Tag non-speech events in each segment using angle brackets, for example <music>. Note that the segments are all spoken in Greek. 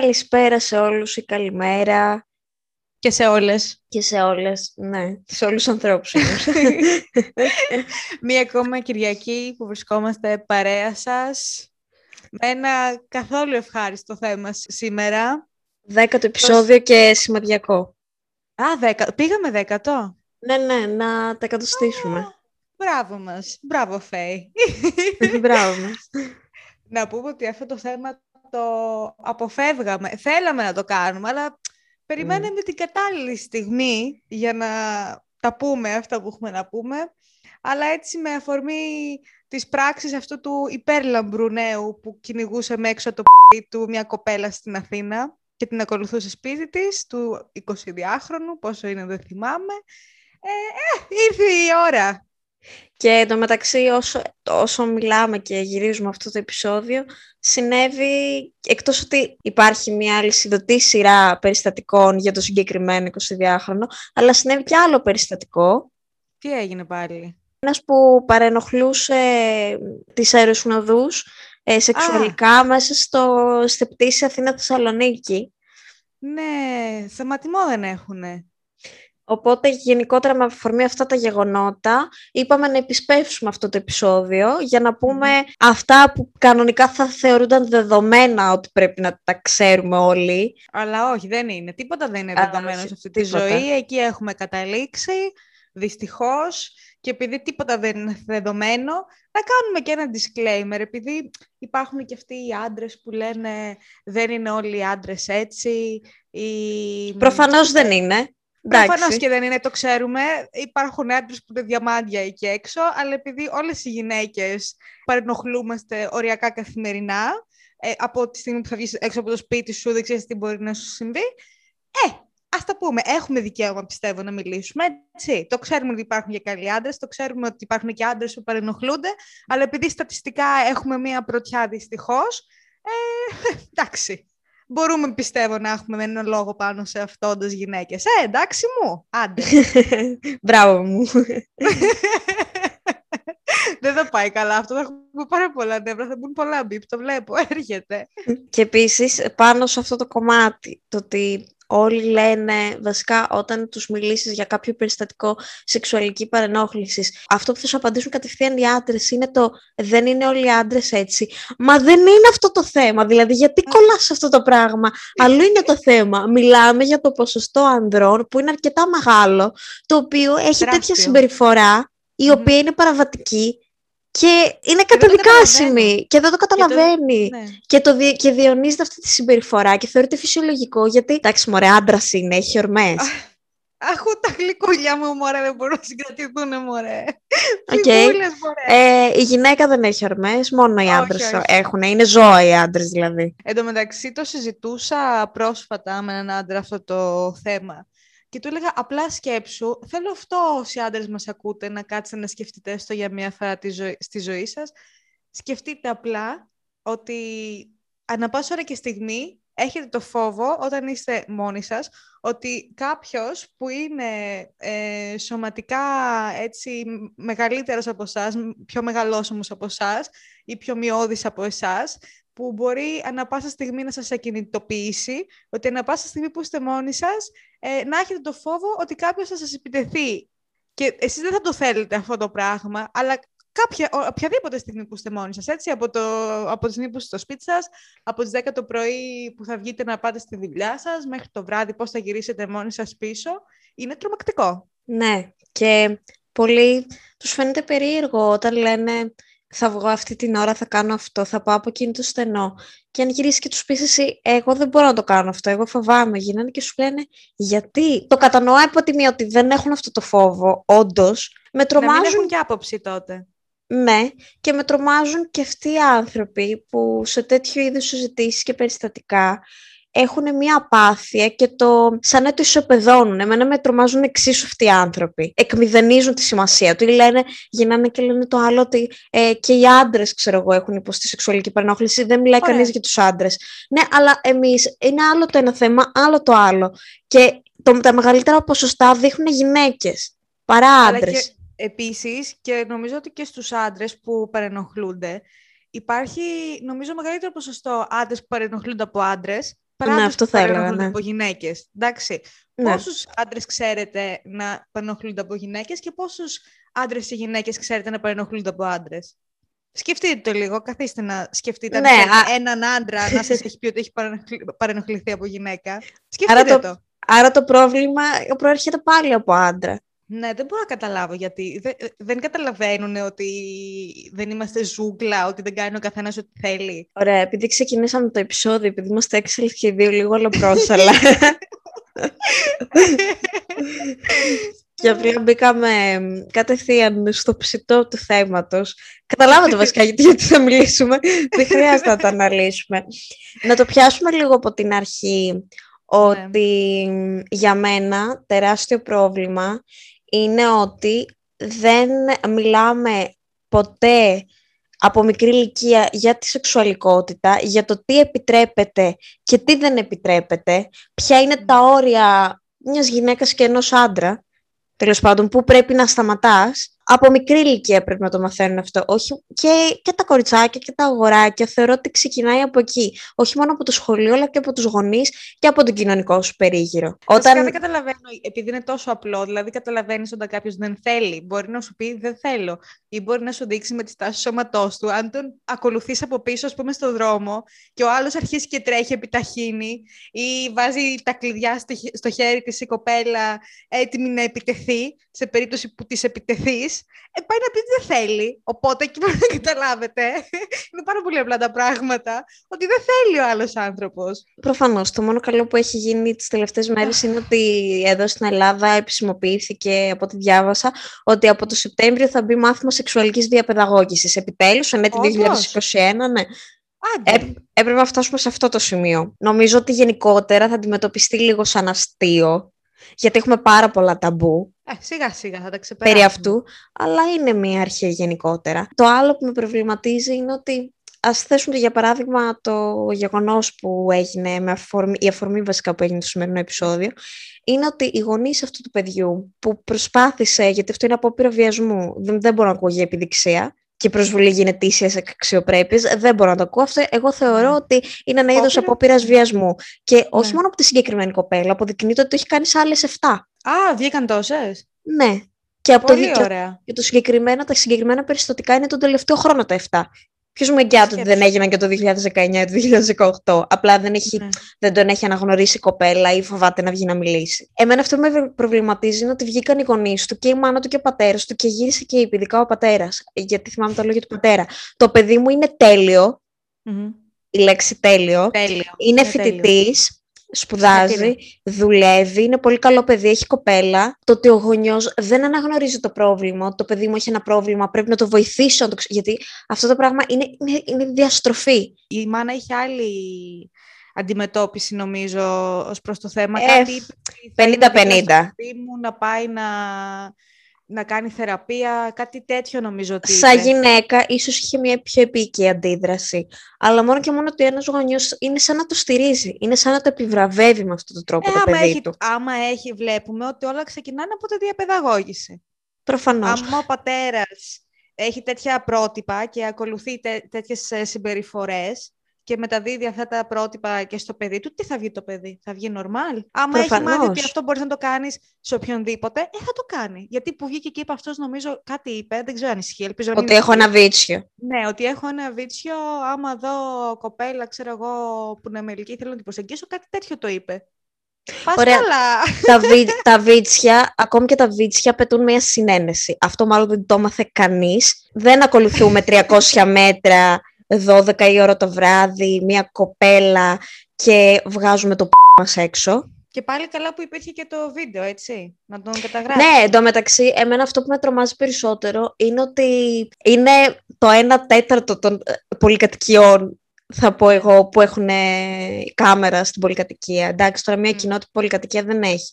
Καλησπέρα σε όλους ή καλημέρα. Και σε όλες. Και σε όλες, ναι. Σε όλους τους ανθρώπους. <laughs> Μία ακόμα Κυριακή που βρισκόμαστε παρέα σας. Με ένα καθόλου ευχάριστο θέμα σήμερα. Δέκατο επεισόδιο και σημαδιακό. Α, δέκα. Πήγαμε δέκατο. Ναι, ναι, να τα κατοστήσουμε. Μπράβο μας. Μπράβο, Φέη. <laughs> Μπράβο μας. Να πούμε ότι αυτό το θέμα το αποφεύγαμε. Θέλαμε να το κάνουμε, αλλά περιμέναμε την κατάλληλη στιγμή για να τα πούμε αυτά που έχουμε να πούμε. Αλλά έτσι με αφορμή της πράξης αυτού του υπέρλαμπρου νέου που κυνηγούσε έξω το π*** του μια κοπέλα στην Αθήνα και την ακολουθούσε σπίτι της, του 22χρονου, πόσο είναι δεν θυμάμαι. Ε, ε, ήρθε η ώρα. Και εντωμεταξύ όσο, όσο μιλάμε και γυρίζουμε αυτό το επεισόδιο, συνέβη, εκτός ότι υπάρχει μια αλυσιδωτή σειρά περιστατικών για το συγκεκριμένο 22χρονο, αλλά συνέβη και άλλο περιστατικό. Τι έγινε πάλι; Ένας που παρενοχλούσε τις αεροσυνοδούς ε, σεξουαλικά μέσα στο στεπτήσι Αθήνα-Θεσσαλονίκη. Ναι, σταματημό δεν έχουνε. Οπότε γενικότερα με αφορμή αυτά τα γεγονότα είπαμε να επισπεύσουμε αυτό το επεισόδιο για να πούμε αυτά που κανονικά θα θεωρούνταν δεδομένα ότι πρέπει να τα ξέρουμε όλοι. Αλλά όχι, δεν είναι. Τίποτα δεν είναι δεδομένο σε αυτή τη ζωή. Εκεί έχουμε καταλήξει, δυστυχώς. Και επειδή τίποτα δεν είναι δεδομένο, να κάνουμε και ένα disclaimer. Επειδή υπάρχουν και αυτοί οι άντρες που λένε δεν είναι όλοι οι άντρες έτσι. Ή... Προφανώς δεν είναι. Προφανώς και δεν είναι, το ξέρουμε. Υπάρχουν άντρες που είναι διαμάντια εκεί έξω, αλλά επειδή όλες οι γυναίκες παρενοχλούμαστε οριακά καθημερινά, ε, από τη στιγμή που θα βγεις έξω από το σπίτι σου, δεν ξέρεις τι μπορεί να σου συμβεί. Ε, ας τα πούμε. Έχουμε δικαίωμα, πιστεύω, να μιλήσουμε. Έτσι. Το ξέρουμε ότι υπάρχουν και καλοί άντρες, το ξέρουμε ότι υπάρχουν και άντρες που παρενοχλούνται, αλλά επειδή στατιστικά έχουμε μία πρωτιά δυστυχώς. Ε, <laughs> εντάξει μπορούμε πιστεύω να έχουμε ένα λόγο πάνω σε αυτό όντως γυναίκες. Ε, εντάξει μου, άντε. <laughs> Μπράβο μου. <laughs> Δεν θα πάει καλά αυτό, θα έχουμε πάρα πολλά νεύρα, θα μπουν πολλά μπιπ, το βλέπω, έρχεται. Και επίσης πάνω σε αυτό το κομμάτι, το ότι όλοι λένε βασικά όταν τους μιλήσεις για κάποιο περιστατικό σεξουαλική παρενόχλησης. Αυτό που θα σου απαντήσουν κατευθείαν οι άντρες είναι το δεν είναι όλοι οι άντρες έτσι. Μα δεν είναι αυτό το θέμα. Δηλαδή, γιατί κολλάς αυτό το πράγμα; Αλλού είναι το θέμα. Μιλάμε για το ποσοστό ανδρών που είναι αρκετά μεγάλο, το οποίο έχει τέτοια συμπεριφορά, η οποία είναι παραβατική και είναι καταδικάσιμη και δεν το καταλαβαίνει. Και, το, ναι. και, το, και διονύζεται αυτή τη συμπεριφορά και θεωρείται φυσιολογικό γιατί, εντάξει, μωρέ, άντρας είναι, έχει ορμές. Αχ, τα γλυκούλια μου, μωρέ, δεν μπορούν να συγκρατηθούν, μωρέ. Okay. Ε, η γυναίκα δεν έχει ορμές, μόνο οι άντρες έχουν. Είναι ζώα οι άντρες, δηλαδή. Εν τω μεταξύ, το συζητούσα πρόσφατα με έναν άντρα αυτό το θέμα. Και του έλεγα απλά σκέψου, θέλω αυτό όσοι άντρες μας ακούτε να κάτσετε να σκεφτείτε έστω για μια φορά τη ζωή, στη ζωή σας. Σκεφτείτε απλά ότι ανά πάσα ώρα και στιγμή έχετε το φόβο όταν είστε μόνοι σας ότι κάποιος που είναι ε, σωματικά έτσι μεγαλύτερος από εσάς, πιο μεγαλόσωμος από εσάς ή πιο μειώδης από εσάς που μπορεί ανα πάσα στιγμή να σας ακινητοποιήσει, ότι ανα πάσα στιγμή που είστε μόνοι σας, ε, να έχετε το φόβο ότι κάποιος θα σας επιτεθεί. Και εσείς δεν θα το θέλετε αυτό το πράγμα, αλλά κάποια, οποιαδήποτε στιγμή που είστε μόνοι σας, έτσι, από, το, από τη στιγμή που είστε στο σπίτι σας, από τις 10 το πρωί που θα βγείτε να πάτε στη δουλειά σας, μέχρι το βράδυ πώς θα γυρίσετε μόνοι σας πίσω, είναι τρομακτικό. Ναι, και πολλοί τους φαίνεται περίεργο όταν λένε θα βγω αυτή την ώρα, θα κάνω αυτό, θα πάω από εκείνο το στενό. Και αν γυρίσεις και τους πεις εσύ, εγώ δεν μπορώ να το κάνω αυτό, εγώ φοβάμαι, γίνανε και σου λένε γιατί. Το κατανοώ από τη μία ότι δεν έχουν αυτό το φόβο, όντως. Με τρομάζουν. Να μην έχουν και άποψη τότε. Ναι, και με τρομάζουν και αυτοί οι άνθρωποι που σε τέτοιου είδους συζητήσεις και περιστατικά έχουν μια απάθεια και το σαν να το ισοπεδώνουν. Εμένα με τρομάζουν εξίσου αυτοί οι άνθρωποι. Εκμηδενίζουν τη σημασία του ή λένε, γυρνάνε και λένε το άλλο ότι ε, και οι άντρες, ξέρω εγώ, έχουν υποστεί σεξουαλική παρενόχληση. Δεν μιλάει κανείς για τους άντρες. Ναι, αλλά εμείς είναι άλλο το ένα θέμα, άλλο το άλλο. Και το, τα μεγαλύτερα ποσοστά δείχνουν γυναίκες παρά άντρες. Επίσης, και νομίζω ότι και στους άντρες που παρενοχλούνται, υπάρχει, νομίζω, μεγαλύτερο ποσοστό άντρες που παρενοχλούνται από άντρες παρά Ναι, τους αυτό που θα έλεγα, παρενοχλούνται ναι. από γυναίκες. Εντάξει, Ναι. πόσους άντρες ξέρετε να παρενοχλούνται από γυναίκες και πόσους άντρες ή γυναίκες ξέρετε να παρενοχλούνται από άντρες; Σκεφτείτε το λίγο, καθίστε να σκεφτείτε αν Ναι, ξέρετε α- έναν άντρα να σας έχει πει ότι έχει παρενοχλη- παρενοχληθεί από γυναίκα. Σκεφτείτε Άρα το. το- Άρα το πρόβλημα προέρχεται πάλι από άντρα. Ναι, δεν μπορώ να καταλάβω γιατί. Δεν, δεν καταλαβαίνουν ότι δεν είμαστε ζούγκλα, ότι δεν κάνει ο καθένας ό,τι θέλει. Ωραία, επειδή ξεκινήσαμε το επεισόδιο, επειδή είμαστε έξι και δύο λίγο ολοπρόσαλα. <laughs> και απλά μπήκαμε κατευθείαν στο ψητό του θέματος. Καταλάβατε βασικά γιατί, γιατί θα μιλήσουμε. Δεν χρειάζεται να το αναλύσουμε. Να το πιάσουμε λίγο από την αρχή. Ότι για μένα τεράστιο πρόβλημα είναι ότι δεν μιλάμε ποτέ από μικρή ηλικία για τη σεξουαλικότητα, για το τι επιτρέπεται και τι δεν επιτρέπεται, ποια είναι τα όρια μιας γυναίκας και ενός άντρα, τέλος πάντων, που πρέπει να σταματάς. Από μικρή ηλικία πρέπει να το μαθαίνουν αυτό. Όχι, και, και τα κοριτσάκια και τα αγοράκια θεωρώ ότι ξεκινάει από εκεί. Όχι μόνο από το σχολείο, αλλά και από τους γονείς και από τον κοινωνικό σου περίγυρο. Όταν... Όταν... δεν καταλαβαίνω, επειδή είναι τόσο απλό, δηλαδή καταλαβαίνεις όταν κάποιος δεν θέλει. Μπορεί να σου πει δεν θέλω, ή μπορεί να σου δείξει με τη στάση του σώματός του. Αν τον ακολουθείς από πίσω, ας πούμε, στον δρόμο, και ο άλλος αρχίσει και τρέχει, επιταχύνει, ή βάζει τα κλειδιά στο, χε- στο χέρι της η κοπέλα έτοιμη να επιτεθεί, σε περίπτωση που της επιτεθείς, ε, πάει να πει ότι δεν θέλει. Οπότε εκεί πρέπει να καταλάβετε. <laughs> είναι πάρα πολύ απλά τα πράγματα, ότι δεν θέλει ο άλλος άνθρωπος. Προφανώς. Το μόνο καλό που έχει γίνει τις τελευταίες μέρες είναι ότι εδώ στην Ελλάδα επισημοποιήθηκε από ό,τι διάβασα ότι από το Σεπτέμβριο θα μπει μάθημα σεξουαλικής διαπαιδαγώγησης. Επιτέλους, εν έτη Όντως; 2021, ναι. Άντε. Ε, έπρεπε να φτάσουμε σε αυτό το σημείο. Νομίζω ότι γενικότερα θα αντιμετωπιστεί λίγο σαν αστείο, γιατί έχουμε πάρα πολλά ταμπού Ε, σιγά σιγά θα τα ξεπεράσουμε. περί αυτού, αλλά είναι μια αρχή γενικότερα. Το άλλο που με προβληματίζει είναι ότι ας θέσουμε για παράδειγμα το γεγονός που έγινε, με αφορμή, η αφορμή βασικά που έγινε το σημερινό επεισόδιο, είναι ότι οι γονείς αυτού του παιδιού που προσπάθησε, γιατί αυτό είναι απόπειρα βιασμού, δεν, δεν μπορώ να ακούω για επιδειξία, και προσβολή γενετήσιας αξιοπρέπειας. Δεν μπορώ να το ακούω. Αυτό εγώ θεωρώ Ναι. ότι είναι ένα είδος Απόπειρα- απόπειρας βιασμού. Και όχι Ναι. μόνο από τη συγκεκριμένη κοπέλα, αποδεικνύεται ότι το έχει κάνει σε άλλες 7. Α, βγήκαν τόσες; Ναι. Και από Πολύ το, και- ωραία. και το συγκεκριμένα, τα συγκεκριμένα περιστατικά είναι τον τελευταίο χρόνο τα 7. Ποιος μου εγγυάται ότι δεν Σκέψου. έγιναν και το 2019 ή το 2018. Απλά δεν, έχει, Ναι. δεν τον έχει αναγνωρίσει η κοπέλα ή φοβάται να βγει να μιλήσει. Εμένα αυτό που με προβληματίζει είναι ότι βγήκαν οι γονείς του και η μάνα του και ο πατέρας του και γύρισε και είπε, ειδικά ο πατέρας. Γιατί θυμάμαι τα λόγια του πατέρα. Το παιδί μου είναι τέλειο, Μμμ. η λέξη τέλειο. Τέλειο. Είναι Είναι τέλειο. φοιτητής, σπουδάζει, Συγχαρητήρια. δουλεύει, είναι πολύ καλό παιδί, έχει κοπέλα. Το ότι ο γονιός δεν αναγνωρίζει το πρόβλημα, ότι το παιδί μου έχει ένα πρόβλημα, πρέπει να το βοηθήσω. να το ξε- Γιατί αυτό το πράγμα είναι, είναι, είναι διαστροφή. Η μάνα είχε άλλη αντιμετώπιση νομίζω ως προς το θέμα. Ε, Κάτι είπε ότι θέλει να 50-50. δίπλα στο παιδί μου να πάει να, να κάνει θεραπεία, κάτι τέτοιο νομίζω ότι Σαν είπε. γυναίκα, ίσως είχε μια πιο επίκαιη αντίδραση. Αλλά μόνο και μόνο ότι ένας γονιός είναι σαν να το στηρίζει. Είναι σαν να το επιβραβεύει με αυτόν τον τρόπο Ε, το άμα, παιδί έχει, του. άμα έχει, βλέπουμε ότι όλα ξεκινάνε από τη διαπαιδαγώγηση. Προφανώς. Άμα ο πατέρας έχει τέτοια πρότυπα και ακολουθεί τέ, τέτοιες ε, συμπεριφορές και μεταδίδει αυτά τα πρότυπα και στο παιδί του, τι θα βγει το παιδί, θα βγει normal; Άμα έχει μάθει ότι Προφανώς. αυτό μπορείς να το κάνεις σε οποιονδήποτε, ε, θα το κάνει. Γιατί που βγήκε και είπε αυτός, νομίζω κάτι είπε, δεν ξέρω αν ισχύει, ελπίζω να Ότι μην έχω ισχύει. ένα βίτσιο. Ναι, ότι έχω ένα βίτσιο, άμα δω κοπέλα, ξέρω εγώ, που είναι με ηλικία, θέλω να την προσεγγίσω, κάτι τέτοιο το είπε. Πας Ωραία. καλά. τα, βι... <laughs> τα βίτσια, ακόμη και τα βίτσια, απαιτούν μια συνένεση. Αυτό μάλλον δεν το έμαθε κανείς. Δεν ακολουθούμε <laughs> 300 μέτρα, 12 η ώρα το βράδυ, μια κοπέλα και βγάζουμε το π*** μας έξω. Και πάλι καλά που υπήρχε και το βίντεο, έτσι, να τον καταγράψει. Ναι, εντωμεταξύ, εμένα αυτό που με τρομάζει περισσότερο είναι ότι είναι το 1 τέταρτο των ε, πολυκατοικιών, θα πω εγώ, που έχουν ε, κάμερα στην πολυκατοικία. Εντάξει, τώρα μια Μμ. κοινότητα πολυκατοικία δεν έχει.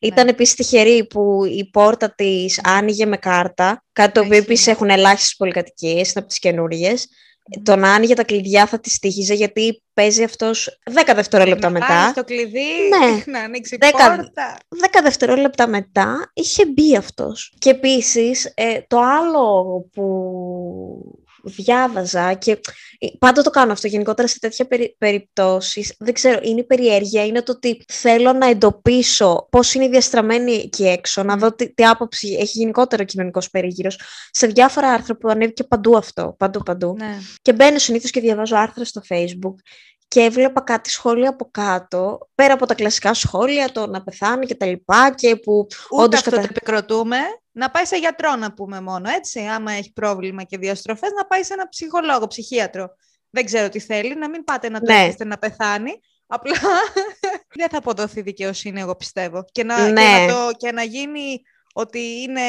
Ήταν επίσης τυχερή που η πόρτα της άνοιγε με κάρτα, κάτι το οποίο Ισχύει. επίσης έχουν ελάχιστες πολυκατοικίες, είναι από τις καινούριες. Μμμ. Το να άνοιγε τα κλειδιά θα τη τύχιζε γιατί παίζει αυτός 10 δευτερόλεπτα να μετά. βάλεις το κλειδί, Ναι. να ανοίξει η Δέκα- πόρτα. 10 δευτερόλεπτα μετά είχε μπει αυτός. Και επίσης ε, το άλλο που διάβαζα και ε, πάντα το κάνω αυτό γενικότερα σε τέτοια περι, περιπτώσεις. Δεν ξέρω, είναι η περιέργεια, είναι το ότι θέλω να εντοπίσω πώς είναι διαστραμμένη εκεί έξω, να δω τι, τι άποψη έχει γενικότερα ο κοινωνικός περίγυρος. Σε διάφορα άρθρα που ανέβηκε παντού αυτό, παντού παντού. Ναι. Και μπαίνω συνήθως και διαβάζω άρθρα στο facebook και έβλεπα κάτι σχόλια από κάτω, πέρα από τα κλασικά σχόλια, το να πεθάνει και τα λοιπά και που Ούτε όντως αυτό κατα... το επικροτούμε. Να πάει σε γιατρό να πούμε μόνο, έτσι. Άμα έχει πρόβλημα και διαστροφές, να πάει σε ένα ψυχολόγο, ψυχίατρο. Δεν ξέρω τι θέλει, να μην πάτε να το Ναι. έχετε να πεθάνει. Απλά <laughs> δεν θα αποδοθεί δικαιοσύνη, εγώ πιστεύω. Και να, και Ναι. να, το, και να γίνει ότι είναι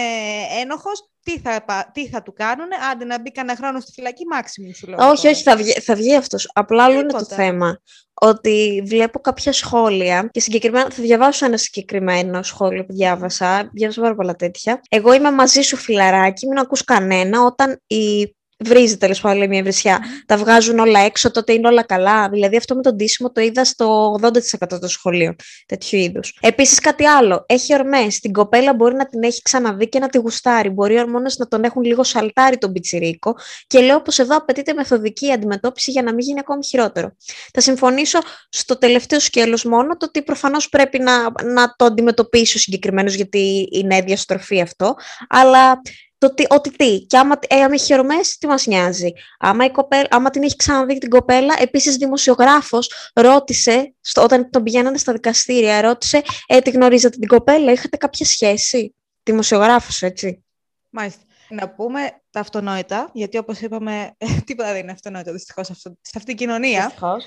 ένοχος, τι θα, πα- τι θα του κάνουνε, άντε να μπει κανένα χρόνο στη φυλακή, μάξιμου σου λέω. Όχι, τώρα. όχι, θα βγει, θα βγει αυτός. Απλά άλλο είναι το Τίποτα. θέμα. Ότι βλέπω κάποια σχόλια και συγκεκριμένα θα διαβάσω ένα συγκεκριμένο σχόλιο που διάβασα. Διάβασα πάρα πολλά τέτοια. Εγώ είμαι μαζί σου, φιλαράκι, μην ακούς κανένα όταν η βρίζει τέλος πάντων λέει μια βρισιά. Τα βγάζουν όλα έξω, τότε είναι όλα καλά. Δηλαδή αυτό με τον τίσιμο το είδα στο 80% των σχολείων τέτοιου είδους. Επίσης κάτι άλλο. Έχει ορμές. Την κοπέλα μπορεί να την έχει ξαναδεί και να τη γουστάρει. Μπορεί οι ορμόνε να τον έχουν λίγο σαλτάρει τον πιτσιρίκο. Και λέω πω εδώ απαιτείται μεθοδική αντιμετώπιση για να μην γίνει ακόμη χειρότερο. Θα συμφωνήσω στο τελευταίο σκέλος μόνο το ότι προφανώς πρέπει να, να το αντιμετωπίσει ο συγκεκριμένος γιατί είναι διαστροφή αυτό. Αλλά το ότι, ότι τι, και άμα, ε, άμα έχει ορμές, τι μας νοιάζει. Άμα, η κοπέλα, άμα την έχει ξαναδεί την κοπέλα, επίσης δημοσιογράφος ρώτησε, στο, όταν τον πηγαίνανε στα δικαστήρια, ρώτησε, ε, τη γνωρίζατε την κοπέλα, είχατε κάποια σχέση; Δημοσιογράφος, έτσι. Μάλιστα. Να πούμε τα αυτονόητα, γιατί όπως είπαμε, <laughs> τίποτα δεν είναι αυτονόητο δυστυχώς σε, αυτό, σε αυτήν την κοινωνία. Δυστυχώς.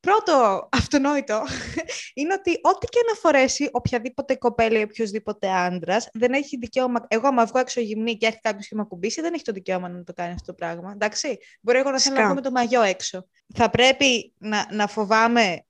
Πρώτο αυτονόητο <laughs> είναι ότι ό,τι και να φορέσει οποιαδήποτε κοπέλα ή οποιοδήποτε άντρας, δεν έχει δικαίωμα. Εγώ, άμα βγω έξω γυμνή και έρχεται κάποιος και με ακουμπήσει, δεν έχει το δικαίωμα να το κάνει αυτό το πράγμα. Εντάξει. Μπορεί εγώ να θέλω να Φυσικά. βγω με το μαγιό έξω. Θα πρέπει να, να φοβάμαι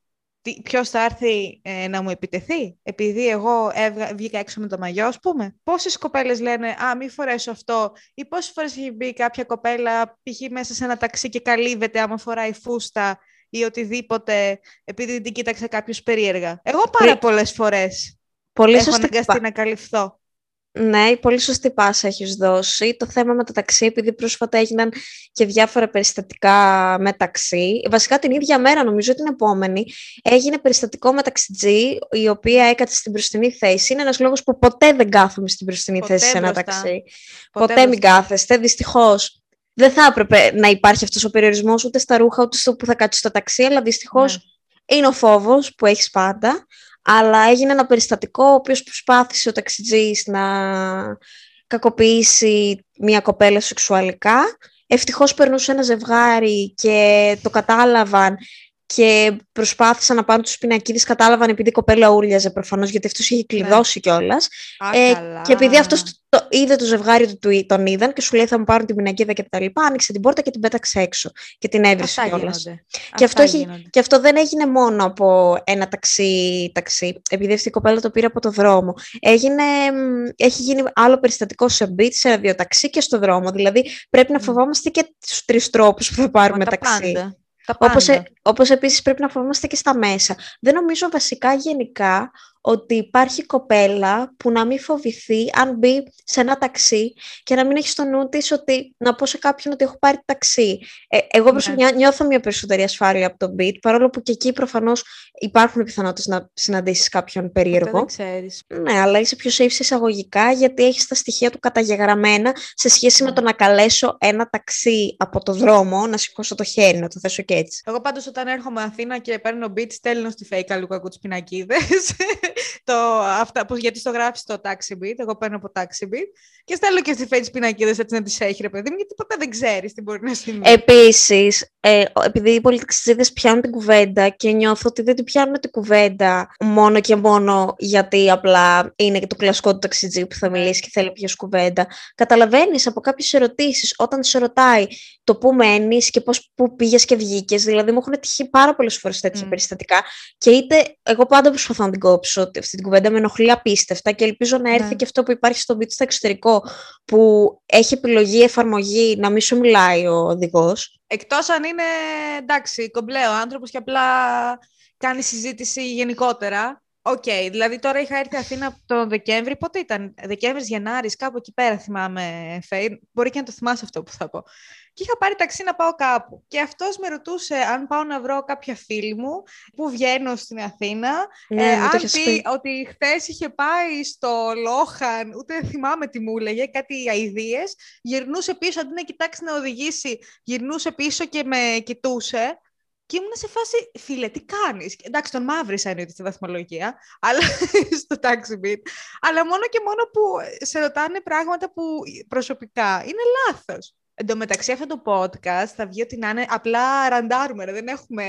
ποιος θα έρθει ε, να μου επιτεθεί, επειδή εγώ έβγα, βγήκα έξω με το μαγιό, ας πούμε. Πόσες κοπέλες λένε Α, μη φορέσω αυτό, ή πόσες φορές έχει μπει κάποια κοπέλα π.χ. μέσα σε ένα ταξί και καλύβεται άμα φοράει φούστα ή οτιδήποτε, επειδή την κοίταξε κάποιος περίεργα. Εγώ πάρα Πρι- πολλές φορές Πολύ έχω σωστή, αναγκαστεί πα- να καλυφθώ. ναι, πολύ σωστή πάσα έχεις δώσει. Το θέμα με τα ταξί, επειδή πρόσφατα έγιναν και διάφορα περιστατικά μεταξύ. Βασικά την ίδια μέρα, νομίζω την επόμενη, έγινε περιστατικό με ταξιτζή, η οποία έκατσε στην μπροστινή θέση. Είναι ένας λόγος που ποτέ δεν κάθομαι στην μπροστινή Ποτέ θέση σε ένα μπροστά. ταξί. Ποτέ Ποτέ, μην μπροστά. κάθεστε, δυστυχώς. Δεν θα έπρεπε να υπάρχει αυτός ο περιορισμός ούτε στα ρούχα ούτε στο που θα κάτσει στο ταξί, αλλά δυστυχώς Ναι. είναι ο φόβος που έχεις πάντα, αλλά έγινε ένα περιστατικό ο οποίος προσπάθησε ο ταξιτζής να κακοποιήσει μια κοπέλα σεξουαλικά. Ευτυχώς περνούσε ένα ζευγάρι και το κατάλαβαν και προσπάθησαν να πάρουν τους πινακίδες, κατάλαβαν επειδή η κοπέλα ούρλιαζε προφανώς, γιατί αυτός είχε κλειδώσει κιόλας. Α, Ε, καλά. και επειδή αυτός το είδε το ζευγάρι του, του- τον είδαν και σου λέει θα μου πάρουν την πινακίδα και τα λοιπά, άνοιξε την πόρτα και την πέταξε έξω και την έβρισε Αυτά κιόλας. γίνονται. Και αυτό, Αυτά έχει, γίνονται. και αυτό δεν έγινε μόνο από ένα ταξί, ταξί επειδή αυτή η κοπέλα το πήρε από το δρόμο. Έγινε, μ, έχει γίνει άλλο περιστατικό σε beach, σε ραδιοταξί και στο δρόμο. Δηλαδή πρέπει να Μμ. φοβόμαστε και τους τρεις τρόπους που θα πάρουμε Μα τα ταξί. πάντα. Τα Όπως, πάντα. ε, όπως επίσης πρέπει να φοβόμαστε και στα μέσα. Δεν νομίζω βασικά γενικά ότι υπάρχει κοπέλα που να μην φοβηθεί αν μπει σε ένα ταξί και να μην έχει στο νου της ότι να πω σε κάποιον ότι έχω πάρει ταξί. Ε, εγώ Ναι. προσωπικά νιώθω μια περισσότερη ασφάλεια από τον beat, παρόλο που και εκεί προφανώς υπάρχουν πιθανότητες να συναντήσεις κάποιον Ποτέ περίεργο. δεν ξέρεις. Ναι, αλλά είσαι πιο safe σε εισαγωγικά γιατί έχεις τα στοιχεία του καταγεγραμμένα σε σχέση με Ναι. το να καλέσω ένα ταξί από το δρόμο, να σηκώσω το χέρι, να το θέσω και έτσι. Εγώ πάντως όταν έρχομαι Αθήνα και παίρνω beat, στέλνω στη fake Λουκακού τις πινακίδες. Το, αυτά, που, γιατί στο γράφεις στο taxi beat, εγώ παίρνω από taxi beat. Και στέλνω και στη fake τις πινακίδες έτσι να τις έχει ρε παιδί μου, γιατί ποτέ δεν ξέρεις τι μπορεί να συμβεί. Επίσης, ε, ο- επειδή οι πολιτικιστίδες πιάνουν την κουβέντα και νιώθω ότι δεν την πιάνουν την κουβέντα μόνο και μόνο γιατί απλά είναι και το κλασικό του ταξιτζή που θα Ναι. μιλήσει και θέλει πιο κουβέντα. Καταλαβαίνεις από κάποιες ερωτήσεις όταν σε ρωτάει το πού μένεις και πώς που πήγες και βγήκες. Δηλαδή μου έχουν τυχεί πάρα πολλές φορές τέτοια Μμ. περιστατικά και είτε εγώ πάντα προσπαθώ να την κόψω ότι αυτή την κουβέντα με ενοχλεί απίστευτα και ελπίζω να έρθει Ναι. και αυτό που υπάρχει στο beat στο εξωτερικό που έχει επιλογή εφαρμογή να μην σου μιλάει ο οδηγός. Εκτός αν είναι, εντάξει, κομπλέ ο άνθρωπος και απλά κάνει συζήτηση γενικότερα. Οκ, δηλαδή τώρα είχα έρθει Αθήνα τον Δεκέμβρη, πότε ήταν, Δεκέμβρης, Γενάρης, κάπου εκεί πέρα θυμάμαι, Φέη. Μπορεί και να το θυμάσαι αυτό που θα πω. Και είχα πάρει ταξί να πάω κάπου. Και αυτός με ρωτούσε αν πάω να βρω κάποια φίλη μου που βγαίνω στην Αθήνα. Ναι, ε, μου το αν έχεις πει πει. ότι χθες είχε πάει στο Lohan, ούτε θυμάμαι τι μου έλεγε, κάτι αηδίες, γυρνούσε πίσω, αντί να κοιτάξει να οδηγήσει, γυρνούσε πίσω και με κοιτούσε. Και ήμουν σε φάση, φίλε, τι κάνεις; Εντάξει, τον μαύρισα εννοείται στη βαθμολογία, αλλά <laughs> στο taxi beat. Αλλά μόνο και μόνο που σε ρωτάνε πράγματα που προσωπικά είναι λάθος. Εν τω μεταξύ αυτό το podcast θα βγει ότι να είναι απλά ραντάρουμε, ρε. δεν έχουμε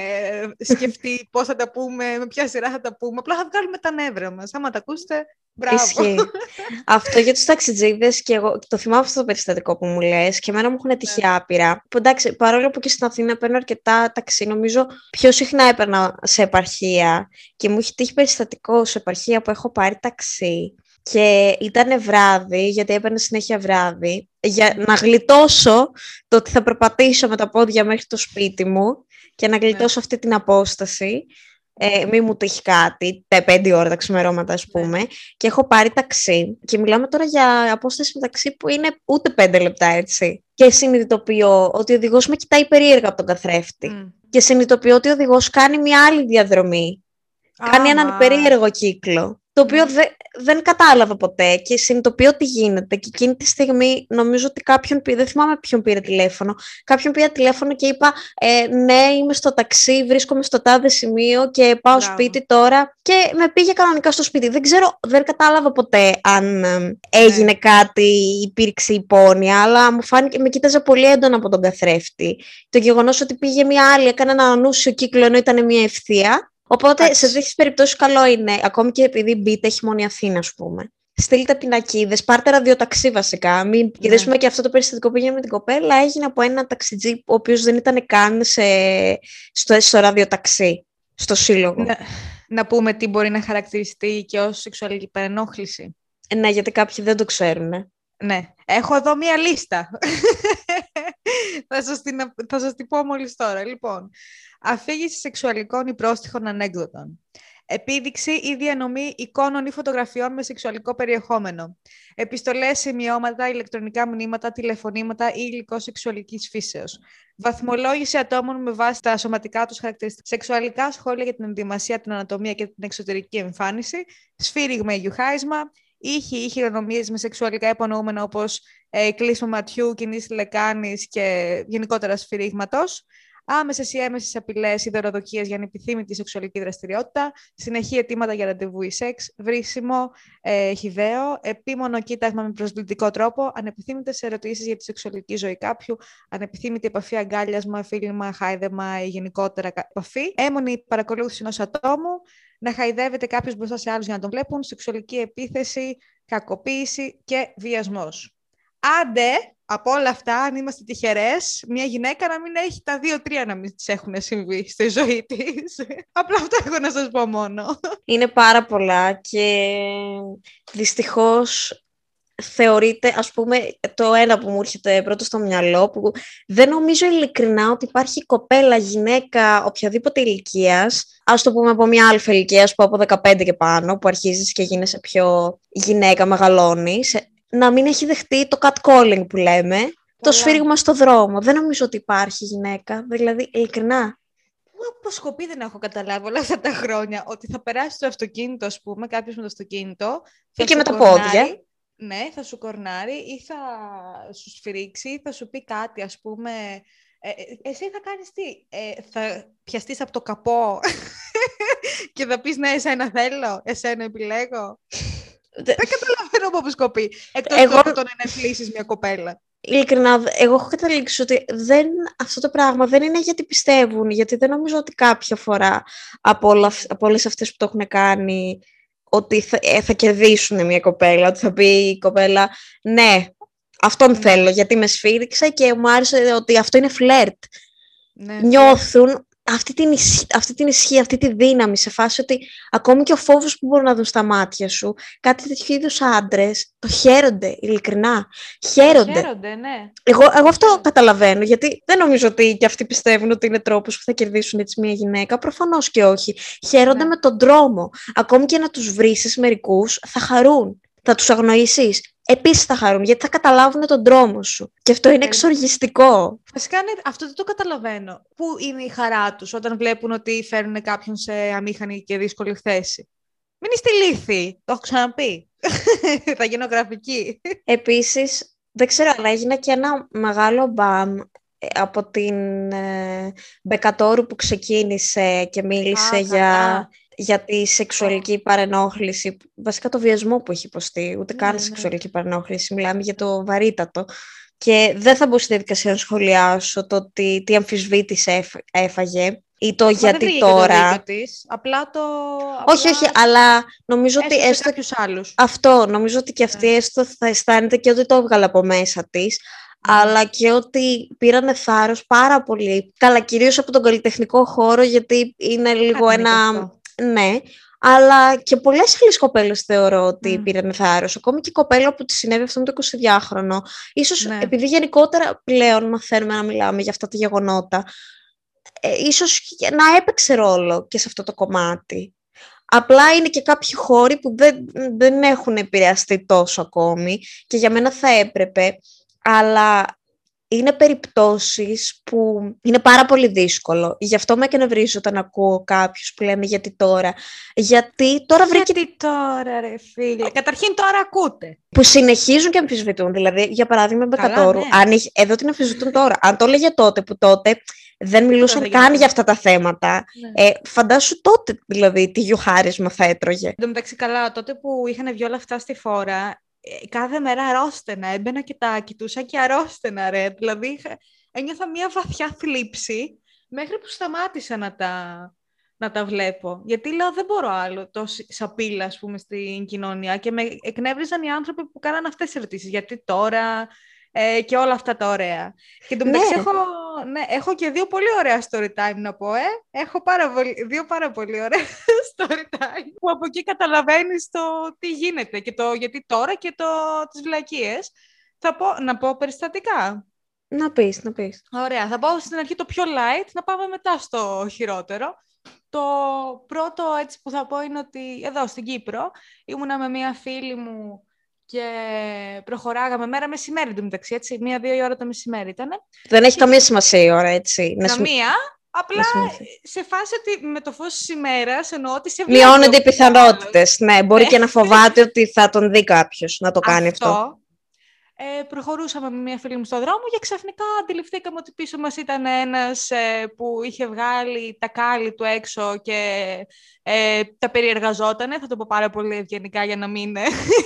ε, σκεφτεί <laughs> πώς θα τα πούμε, με ποια σειρά θα τα πούμε, απλά θα βγάλουμε τα νεύρα μας. Άμα τα ακούσετε, μπράβο. Ισχύει. <laughs> αυτό για τους ταξιτζίδες και εγώ το θυμάμαι αυτό το περιστατικό που μου λες και εμένα μου έχουν τύχει άπειρα. Που εντάξει, παρόλο που και στην Αθήνα παίρνω αρκετά ταξί, νομίζω πιο συχνά έπαιρνα σε επαρχία και μου έχει τύχει περιστατικό σε επαρχία που έχω πάρει ταξί και ήταν βράδυ, γιατί έπαιρνε συνέχεια βράδυ, για να γλιτώσω το ότι θα περπατήσω με τα πόδια μέχρι το σπίτι μου και να γλιτώσω αυτή την απόσταση. Ε, μη μου τύχει κάτι, τα πέντε ώρα τα ξημερώματα ας πούμε, και έχω πάρει ταξί. Και μιλάμε τώρα για απόσταση μεταξύ που είναι ούτε πέντε λεπτά έτσι. Και συνειδητοποιώ ότι ο οδηγός με κοιτάει περίεργα από τον καθρέφτη. Μμ. Και συνειδητοποιώ ότι ο οδηγός κάνει μια άλλη διαδρομή. Κάνει έναν Άμα. περίεργο κύκλο. Το οποίο δε- δεν κατάλαβα ποτέ και συνειδητοποιώ τι γίνεται. Και εκείνη τη στιγμή νομίζω ότι κάποιον πήρε, δεν θυμάμαι ποιον πήρε τηλέφωνο. Κάποιον πήρε τηλέφωνο και είπα: ε, Ναι, είμαι στο ταξί, βρίσκομαι στο τάδε σημείο και πάω Μπράβο. σπίτι τώρα. Και με πήγε κανονικά στο σπίτι. Δεν ξέρω, δεν κατάλαβα ποτέ αν ε, έγινε Ναι. κάτι, υπήρξε υπόνοια, αλλά μου φάνηκε, με κοίταζε πολύ έντονα από τον καθρέφτη. Το γεγονός ότι πήγε μια άλλη, έκανε ένα ανούσιο κύκλο ενώ ήταν μια ευθεία. Οπότε Εντάξει. σε τέτοιες περιπτώσεις καλό είναι, ακόμη και επειδή μπείτε έχει μόνο η Αθήνα, ας πούμε. Στείλτε πινακίδες, πάρτε ραδιοταξί βασικά. Μην Ναι. γυρίσουμε και αυτό το περιστατικό που έγινε με την κοπέλα έγινε από ένα ταξιτζή ο οποίος δεν ήταν καν σε, στο, στο ραδιοταξί, στο σύλλογο. Να, να πούμε τι μπορεί να χαρακτηριστεί και ως σεξουαλική παρενόχληση. Ε, ναι, γιατί κάποιοι δεν το ξέρουν. Ναι, έχω εδώ μία λίστα. Θα, σας την, θα σας την πω μόλις τώρα. Λοιπόν, αφήγηση σεξουαλικών ή πρόστιχων ανέκδοτων. Επίδειξη ή διανομή εικόνων ή φωτογραφιών με σεξουαλικό περιεχόμενο. Επιστολές, σημειώματα, ηλεκτρονικά μηνύματα, τηλεφωνήματα ή υλικό σεξουαλικής φύσεως. Βαθμολόγηση ατόμων με βάση τα σωματικά τους χαρακτηριστικά. Σεξουαλικά σχόλια για την ενδυμασία, την ανατομία και την εξωτερική εμφάνιση. Σφύριγμα ή γιουχάισμα. Ήχοι ή χειρονομίες με σεξουαλικά υπονοούμενα όπως ε, κλείσμα ματιού, κινήσεις λεκάνης και γενικότερα σφυρίγματος. Άμεσες ή έμεσες απειλές ή δωροδοκίε για ανεπιθύμητη σεξουαλική δραστηριότητα, συνεχή αιτήματα για ραντεβού ή σεξ, βρίσιμο, ε, χιδαίο, επίμονο κοίταγμα με προσβλητικό τρόπο, ανεπιθύμητες ερωτήσεις για τη σεξουαλική ζωή κάποιου, ανεπιθύμητη επαφή, αγκάλιασμα, φίλημα, χάιδεμα ή γενικότερα κα- επαφή, έμονη παρακολούθηση ενός ατόμου, να χαϊδεύεται κάποιος μπροστά σε άλλους για να τον βλέπουν, σεξουαλική επίθεση, κακοποίηση και βιασμός. Άντε, από όλα αυτά, αν είμαστε τυχερές, μια γυναίκα να μην έχει τα δύο-τρία να μην της έχουν συμβεί στη ζωή της. <laughs> Απλά αυτό έχω να σας πω μόνο. Είναι πάρα πολλά και δυστυχώς θεωρείται, ας πούμε, το ένα που μου έρχεται πρώτο στο μυαλό, που δεν νομίζω ειλικρινά ότι υπάρχει κοπέλα, γυναίκα, οποιαδήποτε ηλικίας, ας το πούμε από μια αλφα ηλικία, που από 15 και πάνω, που αρχίζεις και γίνεσαι πιο γυναίκα, μεγαλώνεις, να μην έχει δεχτεί το catcalling που λέμε, το Πολλά. σφύριγμα στο δρόμο. Δεν νομίζω ότι υπάρχει γυναίκα, δηλαδή ειλικρινά. Πού αποσκοπεί δεν έχω καταλάβει όλα αυτά τα χρόνια ότι θα περάσει το αυτοκίνητο, ας πούμε, κάποιος με το αυτοκίνητο. θα Ή και σου με τα κορνάρει, πόδια. Ναι, θα σου κορνάρει ή θα σου σφυρίξει ή θα σου πει κάτι, ας πούμε. Ε, ε, εσύ θα κάνεις τι, ε, θα πιαστείς από το καπό <laughs> και θα πεις ναι, εσένα θέλω, εσένα επιλέγω. Δε- Δεν καταλαβαίνω από αποσκοπεί. Εκτός Εγώ- Εγώ... το να ενεθλίσεις μια κοπέλα. Ειλικρινά, δε- εγώ έχω καταλήξει ότι δεν, αυτό το πράγμα δεν είναι γιατί πιστεύουν, γιατί δεν νομίζω ότι κάποια φορά από, όλα, αυ- από όλες αυτές που το έχουν κάνει ότι θα, ε, θα κερδίσουν μια κοπέλα, ότι θα πει η κοπέλα ναι, αυτόν θέλω γιατί με σφύριξε και μου άρεσε ότι αυτό είναι φλερτ. Ναι, Νιώθουν αυτή την, ισχύ, αυτή την ισχύ, αυτή τη δύναμη σε φάση ότι ακόμη και ο φόβος που μπορούν να δουν στα μάτια σου, κάτι τέτοιου είδους άντρες το χαίρονται, ειλικρινά. Χαίρονται. Χαίρονται, ναι. Εγώ, εγώ αυτό καταλαβαίνω, γιατί δεν νομίζω ότι και αυτοί πιστεύουν ότι είναι τρόπος που θα κερδίσουν έτσι μια γυναίκα. Προφανώς και όχι. Χαίρονται Ναι. με τον τρόμο. Ακόμη και να τους βρίσεις μερικούς, θα χαρούν. Θα τους αγνοήσεις. Επίσης θα χαρούν, γιατί θα καταλάβουν τον δρόμο σου. Και αυτό είναι εξοργιστικό. Φυσικά αυτό δεν το καταλαβαίνω. Πού είναι η χαρά τους όταν βλέπουν ότι φέρνουν κάποιον σε αμήχανη και δύσκολη θέση; Μην είστε λύθοι, το έχω ξαναπεί. <laughs> θα γίνω γραφική. Επίσης, δεν ξέρω, αλλά έγινε και ένα μεγάλο μπαμ ε, από την ε, Μπεκατόρου που ξεκίνησε και μίλησε για, για τη σεξουαλική παρενόχληση, βασικά το βιασμό που έχει υποστεί, ούτε καν ναι, ναι. σεξουαλική παρενόχληση, μιλάμε για το βαρύτατο. Και δεν θα μπω στη διαδικασία να σχολιάσω το ότι τι αμφισβήτηση έφαγε ή το γιατί δεν τώρα. Το της, απλά το... Όχι, όχι, αλλά νομίζω ότι έστω... άλλους. Αυτό, νομίζω ότι και αυτή ναι. έστω θα αισθάνεται και ότι το έβγαλε από μέσα της, ναι. αλλά και ότι πήρανε θάρρος πάρα πολύ. Καλά, κυρίως από τον καλλιτεχνικό χώρο, γιατί είναι λίγο ένα... Ναι, αλλά και πολλές άλλε κοπέλες θεωρώ ότι mm. πήραν θάρρος. Ακόμη και η κοπέλα που της συνέβη αυτό το 22χρονο. σω ναι. επειδή γενικότερα πλέον μαθαίνουμε να μιλάμε για αυτά τα γεγονότα, ε, ίσως να έπαιξε ρόλο και σε αυτό το κομμάτι. Απλά είναι και κάποιοι χώροι που δεν, δεν έχουν επηρεαστεί τόσο ακόμη και για μένα θα έπρεπε, αλλά είναι περιπτώσεις που είναι πάρα πολύ δύσκολο. Γι' αυτό με εκνευρίζω όταν ακούω κάποιους που λένε γιατί τώρα; Γιατί τώρα βρήκε... Γιατί τώρα ρε φίλε; Καταρχήν τώρα ακούτε. Που συνεχίζουν και αμφισβητούν. Δηλαδή, για παράδειγμα, με Μπεκατόρου. Ναι. Αν εδώ την αμφισβητούν τώρα. Αν το έλεγε τότε που τότε δεν μιλούσαν καν για αυτά τα θέματα. Ναι. Ε, φαντάσου τότε δηλαδή τι γιουχάρισμα θα έτρωγε. Εν τω μεταξύ καλά, τότε που είχαν βγει όλα αυτά στη φόρα, ε, κάθε μέρα αρρώστενα. Έμπαινα και τα κοιτούσα και αρρώστενα, ρε. Δηλαδή, ένιωθα μια βαθιά θλίψη μέχρι που σταμάτησα να τα, να τα βλέπω. Γιατί λέω δεν μπορώ άλλο τόση σαπίλα, ας πούμε, στην κοινωνία και με εκνεύριζαν οι άνθρωποι που κάναν αυτές τις ερωτήσεις. Γιατί τώρα, ε, και όλα αυτά τα ωραία. Και το μεταξύ ναι. έχω, ναι, έχω και δύο πολύ ωραία story time να πω, ε. Έχω πάρα πολύ, δύο πάρα πολύ ωραία <laughs> story time που από εκεί καταλαβαίνεις το τι γίνεται και το γιατί τώρα και το, τις βλακίες. Θα πω, να πω περιστατικά. Να πεις, να πεις. Ωραία, θα πάω στην αρχή το πιο light, να πάμε μετά στο χειρότερο. Το πρώτο έτσι που θα πω είναι ότι εδώ στην Κύπρο ήμουνα με μία φίλη μου και προχωράγαμε μέρα μεσημέρι του μεταξύ, έτσι, μία-δύο η ώρα το μεσημέρι ήταν. Δεν έχει καμία σημασία η ώρα, έτσι. Καμία, απλά σε φάση ότι με το φως της ημέρας εννοώ ότι σε βλέπει. Μειώνονται οι πιθανότητες, ναι, μπορεί και να φοβάται ότι θα τον δει κάποιος να το κάνει αυτό. αυτό. Ε, προχωρούσαμε με μια φίλη μου στον δρόμο και ξαφνικά αντιληφθήκαμε ότι πίσω μας ήταν ένας ε, που είχε βγάλει τα κάλλη του έξω και ε, τα περιεργαζότανε. Θα το πω πάρα πολύ ευγενικά για να μην,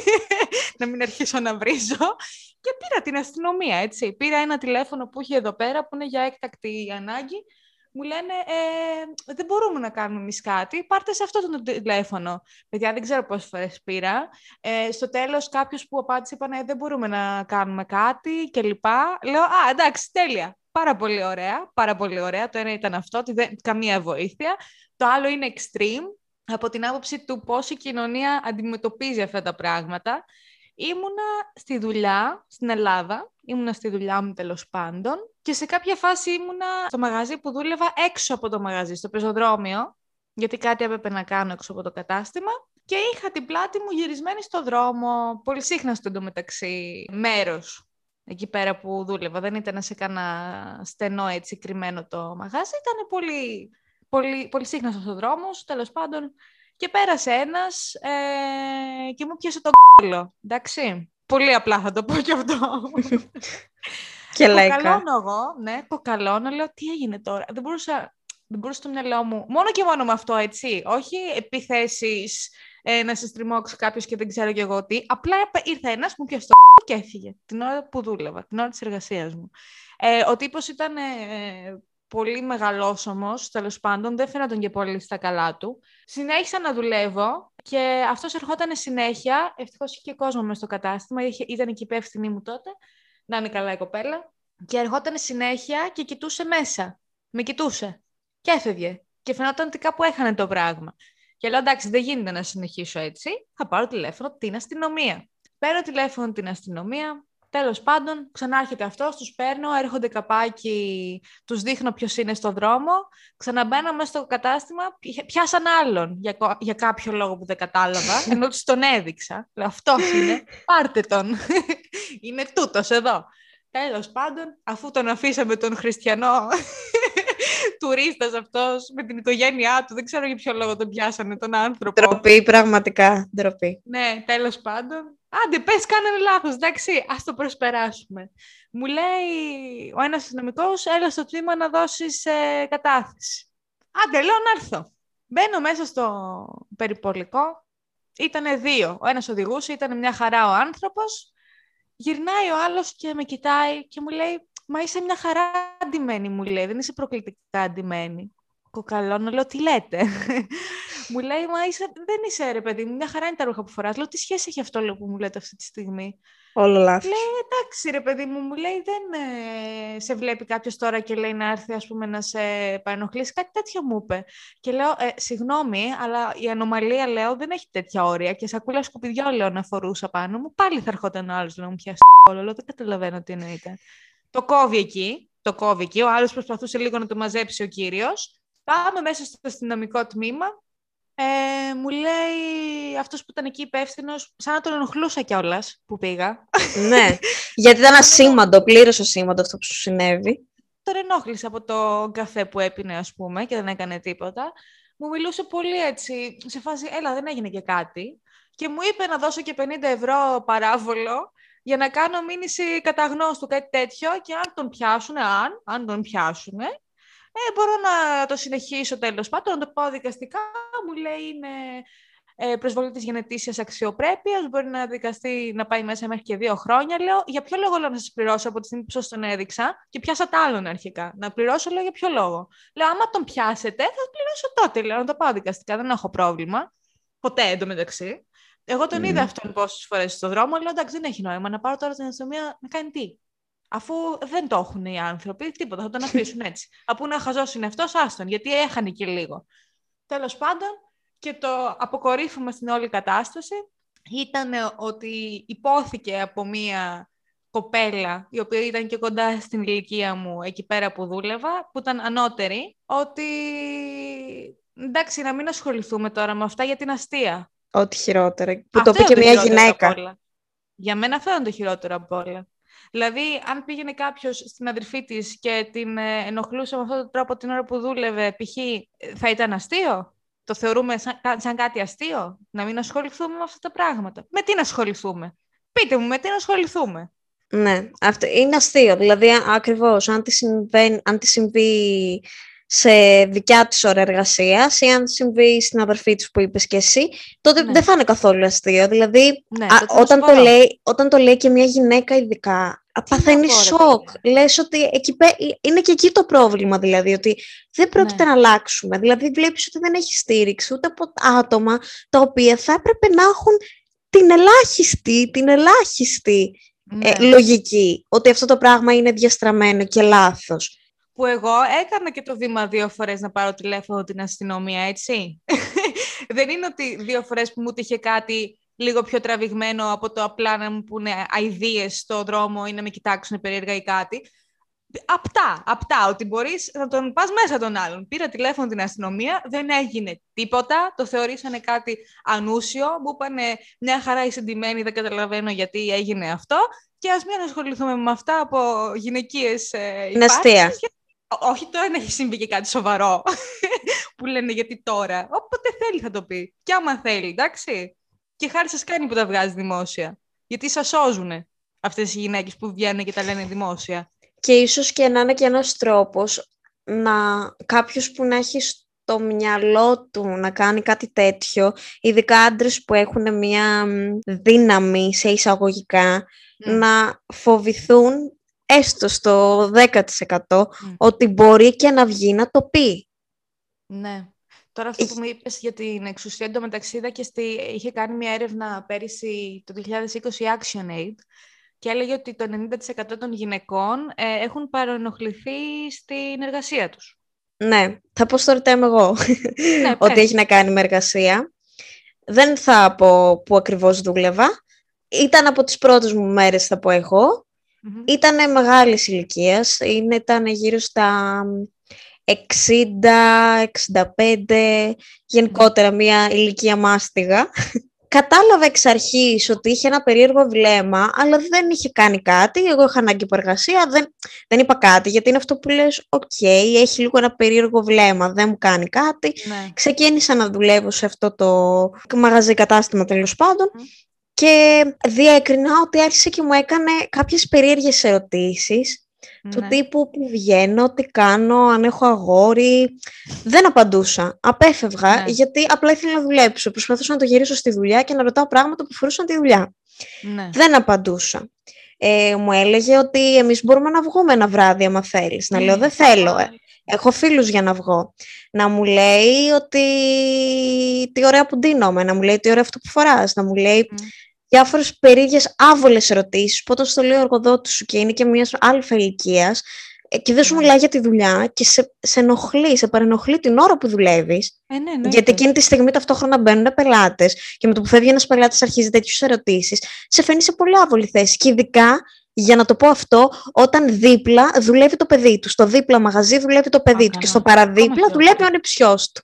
<laughs> να μην αρχίσω να βρίζω. Και πήρα την αστυνομία, έτσι. Πήρα ένα τηλέφωνο που είχε εδώ πέρα που είναι για έκτακτη ανάγκη μου λένε ε, δεν μπορούμε να κάνουμε εμείς κάτι, πάρτε σε αυτό το τηλέφωνο. Παιδιά, δεν ξέρω πόσες φορές πήρα. Ε, στο τέλος, κάποιος που απάντησε είπαν «Ε, δεν μπορούμε να κάνουμε κάτι κλπ. Λέω, Α, εντάξει, τέλεια. Πάρα πολύ ωραία. Πάρα πολύ ωραία. Το ένα ήταν αυτό, ότι δεν, καμία βοήθεια. Το άλλο είναι extreme, από την άποψη του πώς η κοινωνία αντιμετωπίζει αυτά τα πράγματα. Ήμουνα στη δουλειά στην Ελλάδα, ήμουνα στη δουλειά μου τέλος πάντων και σε κάποια φάση ήμουνα στο μαγαζί που δούλευα έξω από το μαγαζί, στο πεζοδρόμιο, γιατί κάτι έπρεπε να κάνω έξω από το κατάστημα και είχα την πλάτη μου γυρισμένη στο δρόμο, πολύ σύγχνα στο εντωμεταξύ μέρος εκεί πέρα που δούλευα. Δεν ήταν σε κανένα στενό έτσι κρυμμένο το μαγάζι, ήταν πολύ, πολύ, πολύ σύχναστο στο δρόμο, τέλος πάντων. Και πέρασε ένας ε, και μου πιάσε το κόλλο, εντάξει. Πολύ απλά θα το πω και αυτό. <laughs> και λέκα. Κοκαλώνω εγώ, ναι, κοκαλώνω, λέω τι έγινε τώρα; Δεν μπορούσα, δεν μπορούσα στο μυαλό μου, μόνο και μόνο με αυτό, έτσι. Όχι επιθέσεις, ε, να σε στριμώξει κάποιος και δεν ξέρω κι εγώ τι. Απλά ήρθε ένας, μου πιάσε το και έφυγε την ώρα που δούλευα, την ώρα της εργασίας μου. Ε, ο τύπος ήταν ε, πολύ μεγαλόσωμος, τέλος πάντων, δεν φαίνονταν και πολύ στα καλά του. Συνέχισα να δουλεύω και αυτός ερχόταν συνέχεια, ευτυχώς είχε και κόσμο μέσα στο κατάστημα, ήταν εκεί υπεύθυνή μου τότε, να είναι καλά η κοπέλα, και ερχόταν συνέχεια και κοιτούσε μέσα. Με κοιτούσε και έφευγε. Και φαινόταν ότι κάπου έχανε το πράγμα. Και λέω εντάξει, δεν γίνεται να συνεχίσω έτσι. Θα πάρω τηλέφωνο την αστυνομία. Παίρνω τηλέφωνο την αστυνομία, Τέλος πάντων, ξανάρχεται αυτός, τους παίρνω, έρχονται καπάκι, τους δείχνω ποιος είναι στο δρόμο, ξαναμπαίνω μέσα στο κατάστημα, πιάσαν άλλον για, για κάποιο λόγο που δεν κατάλαβα, <laughs> ενώ τους τον έδειξα. Λέω, αυτός είναι, πάρτε τον. <laughs> είναι τούτος εδώ. Τέλος πάντων, αφού τον αφήσαμε τον χριστιανό <laughs> τουρίστας αυτός με την οικογένειά του, δεν ξέρω για ποιο λόγο τον πιάσανε τον άνθρωπο. Ντροπή, πραγματικά, ντροπή. Ναι, τέλος πάντων. Άντε, πες, κάνανε λάθος, εντάξει, ας το προσπεράσουμε. Μου λέει ο ένας αστυνομικός, έλα στο τμήμα να δώσεις ε, κατάθεση. Άντε, λέω να έρθω. Μπαίνω μέσα στο περιπολικό. Ήτανε δύο. Ο ένας οδηγούσε, ήταν μια χαρά ο άνθρωπος. Γυρνάει ο άλλος και με κοιτάει και μου λέει «Μα είσαι μια χαρά αντιμένη», μου λέει, «δεν είσαι προκλητικά αντιμένη». Κοκαλώνω, λέω, τι λέτε; Μου λέει, μα είσαι, δεν είσαι ρε παιδί μου, μια χαρά είναι τα ρούχα που φοράς. Λέω, τι σχέση έχει αυτό λέω, που μου λέτε αυτή τη στιγμή. Όλο λάθος. Λέει, εντάξει ρε παιδί μου, μου λέει, δεν ε, σε βλέπει κάποιος τώρα και λέει να έρθει ας πούμε να σε παρενοχλήσει. Κάτι τέτοιο μου είπε. Και λέω, ε, συγγνώμη, αλλά η ανομαλία λέω δεν έχει τέτοια όρια και σακούλα σκουπιδιό λέω να φορούσα πάνω μου. Πάλι θα ερχόταν ο άλλος να μου πιάσει όλο, λέω, δεν καταλαβαίνω τι εννοείται. Το κόβει εκεί, το κόβει εκεί. Ο άλλος προσπαθούσε λίγο να το μαζέψει ο κύριος. Πάμε μέσα στο αστυνομικό τμήμα. Ε, μου λέει αυτός που ήταν εκεί υπεύθυνος, σαν να τον ενοχλούσα κιόλας που πήγα. ναι, <laughs> γιατί ήταν ασήμαντο, πλήρως ασήμαντο αυτό που σου συνέβη. Τον ενόχλησε από το καφέ που έπινε, ας πούμε, και δεν έκανε τίποτα. Μου μιλούσε πολύ έτσι, σε φάση, έλα, δεν έγινε και κάτι. Και μου είπε να δώσω και 50 ευρώ παράβολο για να κάνω μήνυση καταγνώστου, κάτι τέτοιο, και αν τον πιάσουν, αν, αν τον πιάσουν, ε, μπορώ να το συνεχίσω τέλος πάντων, να το πάω δικαστικά. Μου λέει είναι ε, προσβολή της γενετήσιας αξιοπρέπειας, μπορεί να δικαστεί να πάει μέσα μέχρι και δύο χρόνια. Λέω, για ποιο λόγο λέω να σας πληρώσω από τη στιγμή που σας τον έδειξα; Και πιάσα τα άλλον αρχικά. Να πληρώσω, λέω, για ποιο λόγο; Λέω, άμα τον πιάσετε, θα πληρώσω τότε. Λέω, να το πάω δικαστικά, δεν έχω πρόβλημα. Ποτέ εντωμεταξύ. Εγώ τον mm. είδα αυτόν πόσες φορές στον δρόμο. Λέω, εντάξει, δεν έχει νόημα να πάρω τώρα στην αστυνομία να κάνει τι; Αφού δεν το έχουν οι άνθρωποι, τίποτα, θα τον αφήσουν <laughs> έτσι. Αφού να χαζό είναι αυτός, άστον, γιατί έχανε και λίγο. Τέλος πάντων, και το αποκορύφωμα στην όλη κατάσταση ήταν ότι υπόθηκε από μία κοπέλα, η οποία ήταν και κοντά στην ηλικία μου εκεί πέρα που δούλευα, που ήταν ανώτερη, ότι εντάξει, να μην ασχοληθούμε τώρα με αυτά για την αστεία. Ό,τι χειρότερα. Που το είπε και μια γυναίκα. Για μένα αυτό ήταν το χειρότερο από όλα. Δηλαδή, αν πήγαινε κάποιος στην αδερφή της και την ε, ενοχλούσε με αυτόν τον τρόπο την ώρα που δούλευε, π.χ. θα ήταν αστείο; Το θεωρούμε σαν, σαν κάτι αστείο, να μην ασχοληθούμε με αυτά τα πράγματα. Με τι να ασχοληθούμε; Πείτε μου, με τι να ασχοληθούμε; Ναι, αυτό είναι αστείο. Δηλαδή, ακριβώς, αν τη, αν τη συμβεί σε δικιά της ώρα εργασίας ή αν συμβεί στην αδερφή της που είπες και εσύ, τότε ναι. δεν θα είναι καθόλου αστείο. Δηλαδή, ναι, όταν, το λέει, όταν το λέει και μια γυναίκα ειδικά, παθαίνει σοκ. Λες ότι εκεί, είναι και εκεί το πρόβλημα, δηλαδή, ότι δεν πρόκειται ναι. να αλλάξουμε. Δηλαδή, βλέπεις ότι δεν έχει στήριξη ούτε από άτομα τα οποία θα έπρεπε να έχουν την ελάχιστη, την ελάχιστη ε, ναι. λογική, ότι αυτό το πράγμα είναι διαστραμμένο και λάθος που εγώ έκανα και το βήμα δύο φορές να πάρω τηλέφωνο την αστυνομία, έτσι. <laughs> Δεν είναι ότι δύο φορές που μου είχε κάτι λίγο πιο τραβηγμένο από το απλά να μου πούνε αηδίες στο δρόμο ή να με κοιτάξουν περίεργα ή κάτι. Απτά, απτά, ότι μπορείς να τον πας μέσα τον άλλον. Πήρα τηλέφωνο την αστυνομία, δεν έγινε τίποτα, το θεωρήσανε κάτι ανούσιο, μου είπανε μια χαρά είσαι ντυμένη, δεν καταλαβαίνω γιατί έγινε αυτό και ας μην ασχοληθούμε με αυτά από γυναικείες ε, όχι τώρα να έχει συμβεί και κάτι σοβαρό <laughs> που λένε γιατί τώρα. Όποτε θέλει θα το πει. Και άμα θέλει, εντάξει. Και χάρη σας κάνει που τα βγάζει δημόσια. Γιατί σας σώζουν αυτές οι γυναίκες που βγαίνουν και τα λένε δημόσια. Και ίσως και να είναι και ένας τρόπος να κάποιος που να έχει στο μυαλό του να κάνει κάτι τέτοιο, ειδικά άντρες που έχουν μια δύναμη σε εισαγωγικά, να φοβηθούν έστω στο 10% ότι μπορεί και να βγει να το πει. Ναι. Τώρα αυτό που μου είπες για την εξουσία εντωμεταξύ και στη... είχε κάνει μια έρευνα πέρυσι το 2020 Action Aid και έλεγε ότι το 90% των γυναικών ε, έχουν παρενοχληθεί στην εργασία τους. Ναι, θα πω στο ρωτάω εγώ <laughs> ναι, ότι έχει να κάνει με εργασία. Δεν θα πω που ακριβώς δούλευα. Ήταν από τις πρώτες μου μέρες, θα πω εγώ, Ήταν μεγάλης ηλικίας. Ήταν γύρω στα 60, 65, γενικότερα μια ηλικία μάστιγα. Κατάλαβα εξ αρχής ότι είχε ένα περίεργο βλέμμα, αλλά δεν είχε κάνει κάτι. Εγώ είχα ανάγκη από εργασία, δεν, δεν είπα κάτι, γιατί είναι αυτό που λες, οκ, έχει λίγο ένα περίεργο βλέμμα, δεν μου κάνει κάτι. Ναι. Ξεκίνησα να δουλεύω σε αυτό το μαγαζί κατάστημα τέλος πάντων και διέκρινα ότι άρχισε και μου έκανε κάποιες περίεργες ερωτήσεις του ναι. τύπου που βγαίνω, τι κάνω, αν έχω αγόρι. Δεν απαντούσα. Απέφευγα, ναι. γιατί απλά ήθελα να δουλέψω. Προσπαθούσα να το γυρίσω στη δουλειά και να ρωτάω πράγματα που αφορούσαν τη δουλειά. Ναι. Δεν απαντούσα. Ε, μου έλεγε ότι εμείς μπορούμε να βγούμε ένα βράδυ, άμα θέλεις. Να λέω, δεν θέλω. Ε. Έχω φίλους για να βγω. Να μου λέει ότι τι ωραία που ντύνομαι, να μου λέει τι ωραία αυτό που φοράς, να μου λέει διάφορες περίεργες άβολες ερωτήσεις που όταν στο λέει ο εργοδότης σου και είναι και μιας άλλη ηλικίας ε, και δεν σου ναι. μιλάει για τη δουλειά και σε, σε ενοχλεί, σε παρενοχλεί την ώρα που δουλεύεις. Ε, ναι, ναι, γιατί εκείνη τη στιγμή ταυτόχρονα μπαίνουν πελάτες και με το που φεύγει ένας πελάτης αρχίζει τέτοιους ερωτήσεις, σε φαίνει σε πολύ άβολη θέση. Και ειδικά για να το πω αυτό, όταν δίπλα δουλεύει το παιδί του. Στο δίπλα μαγαζί δουλεύει το παιδί του και στο παραδίπλα δουλεύει ο ανεψιό του.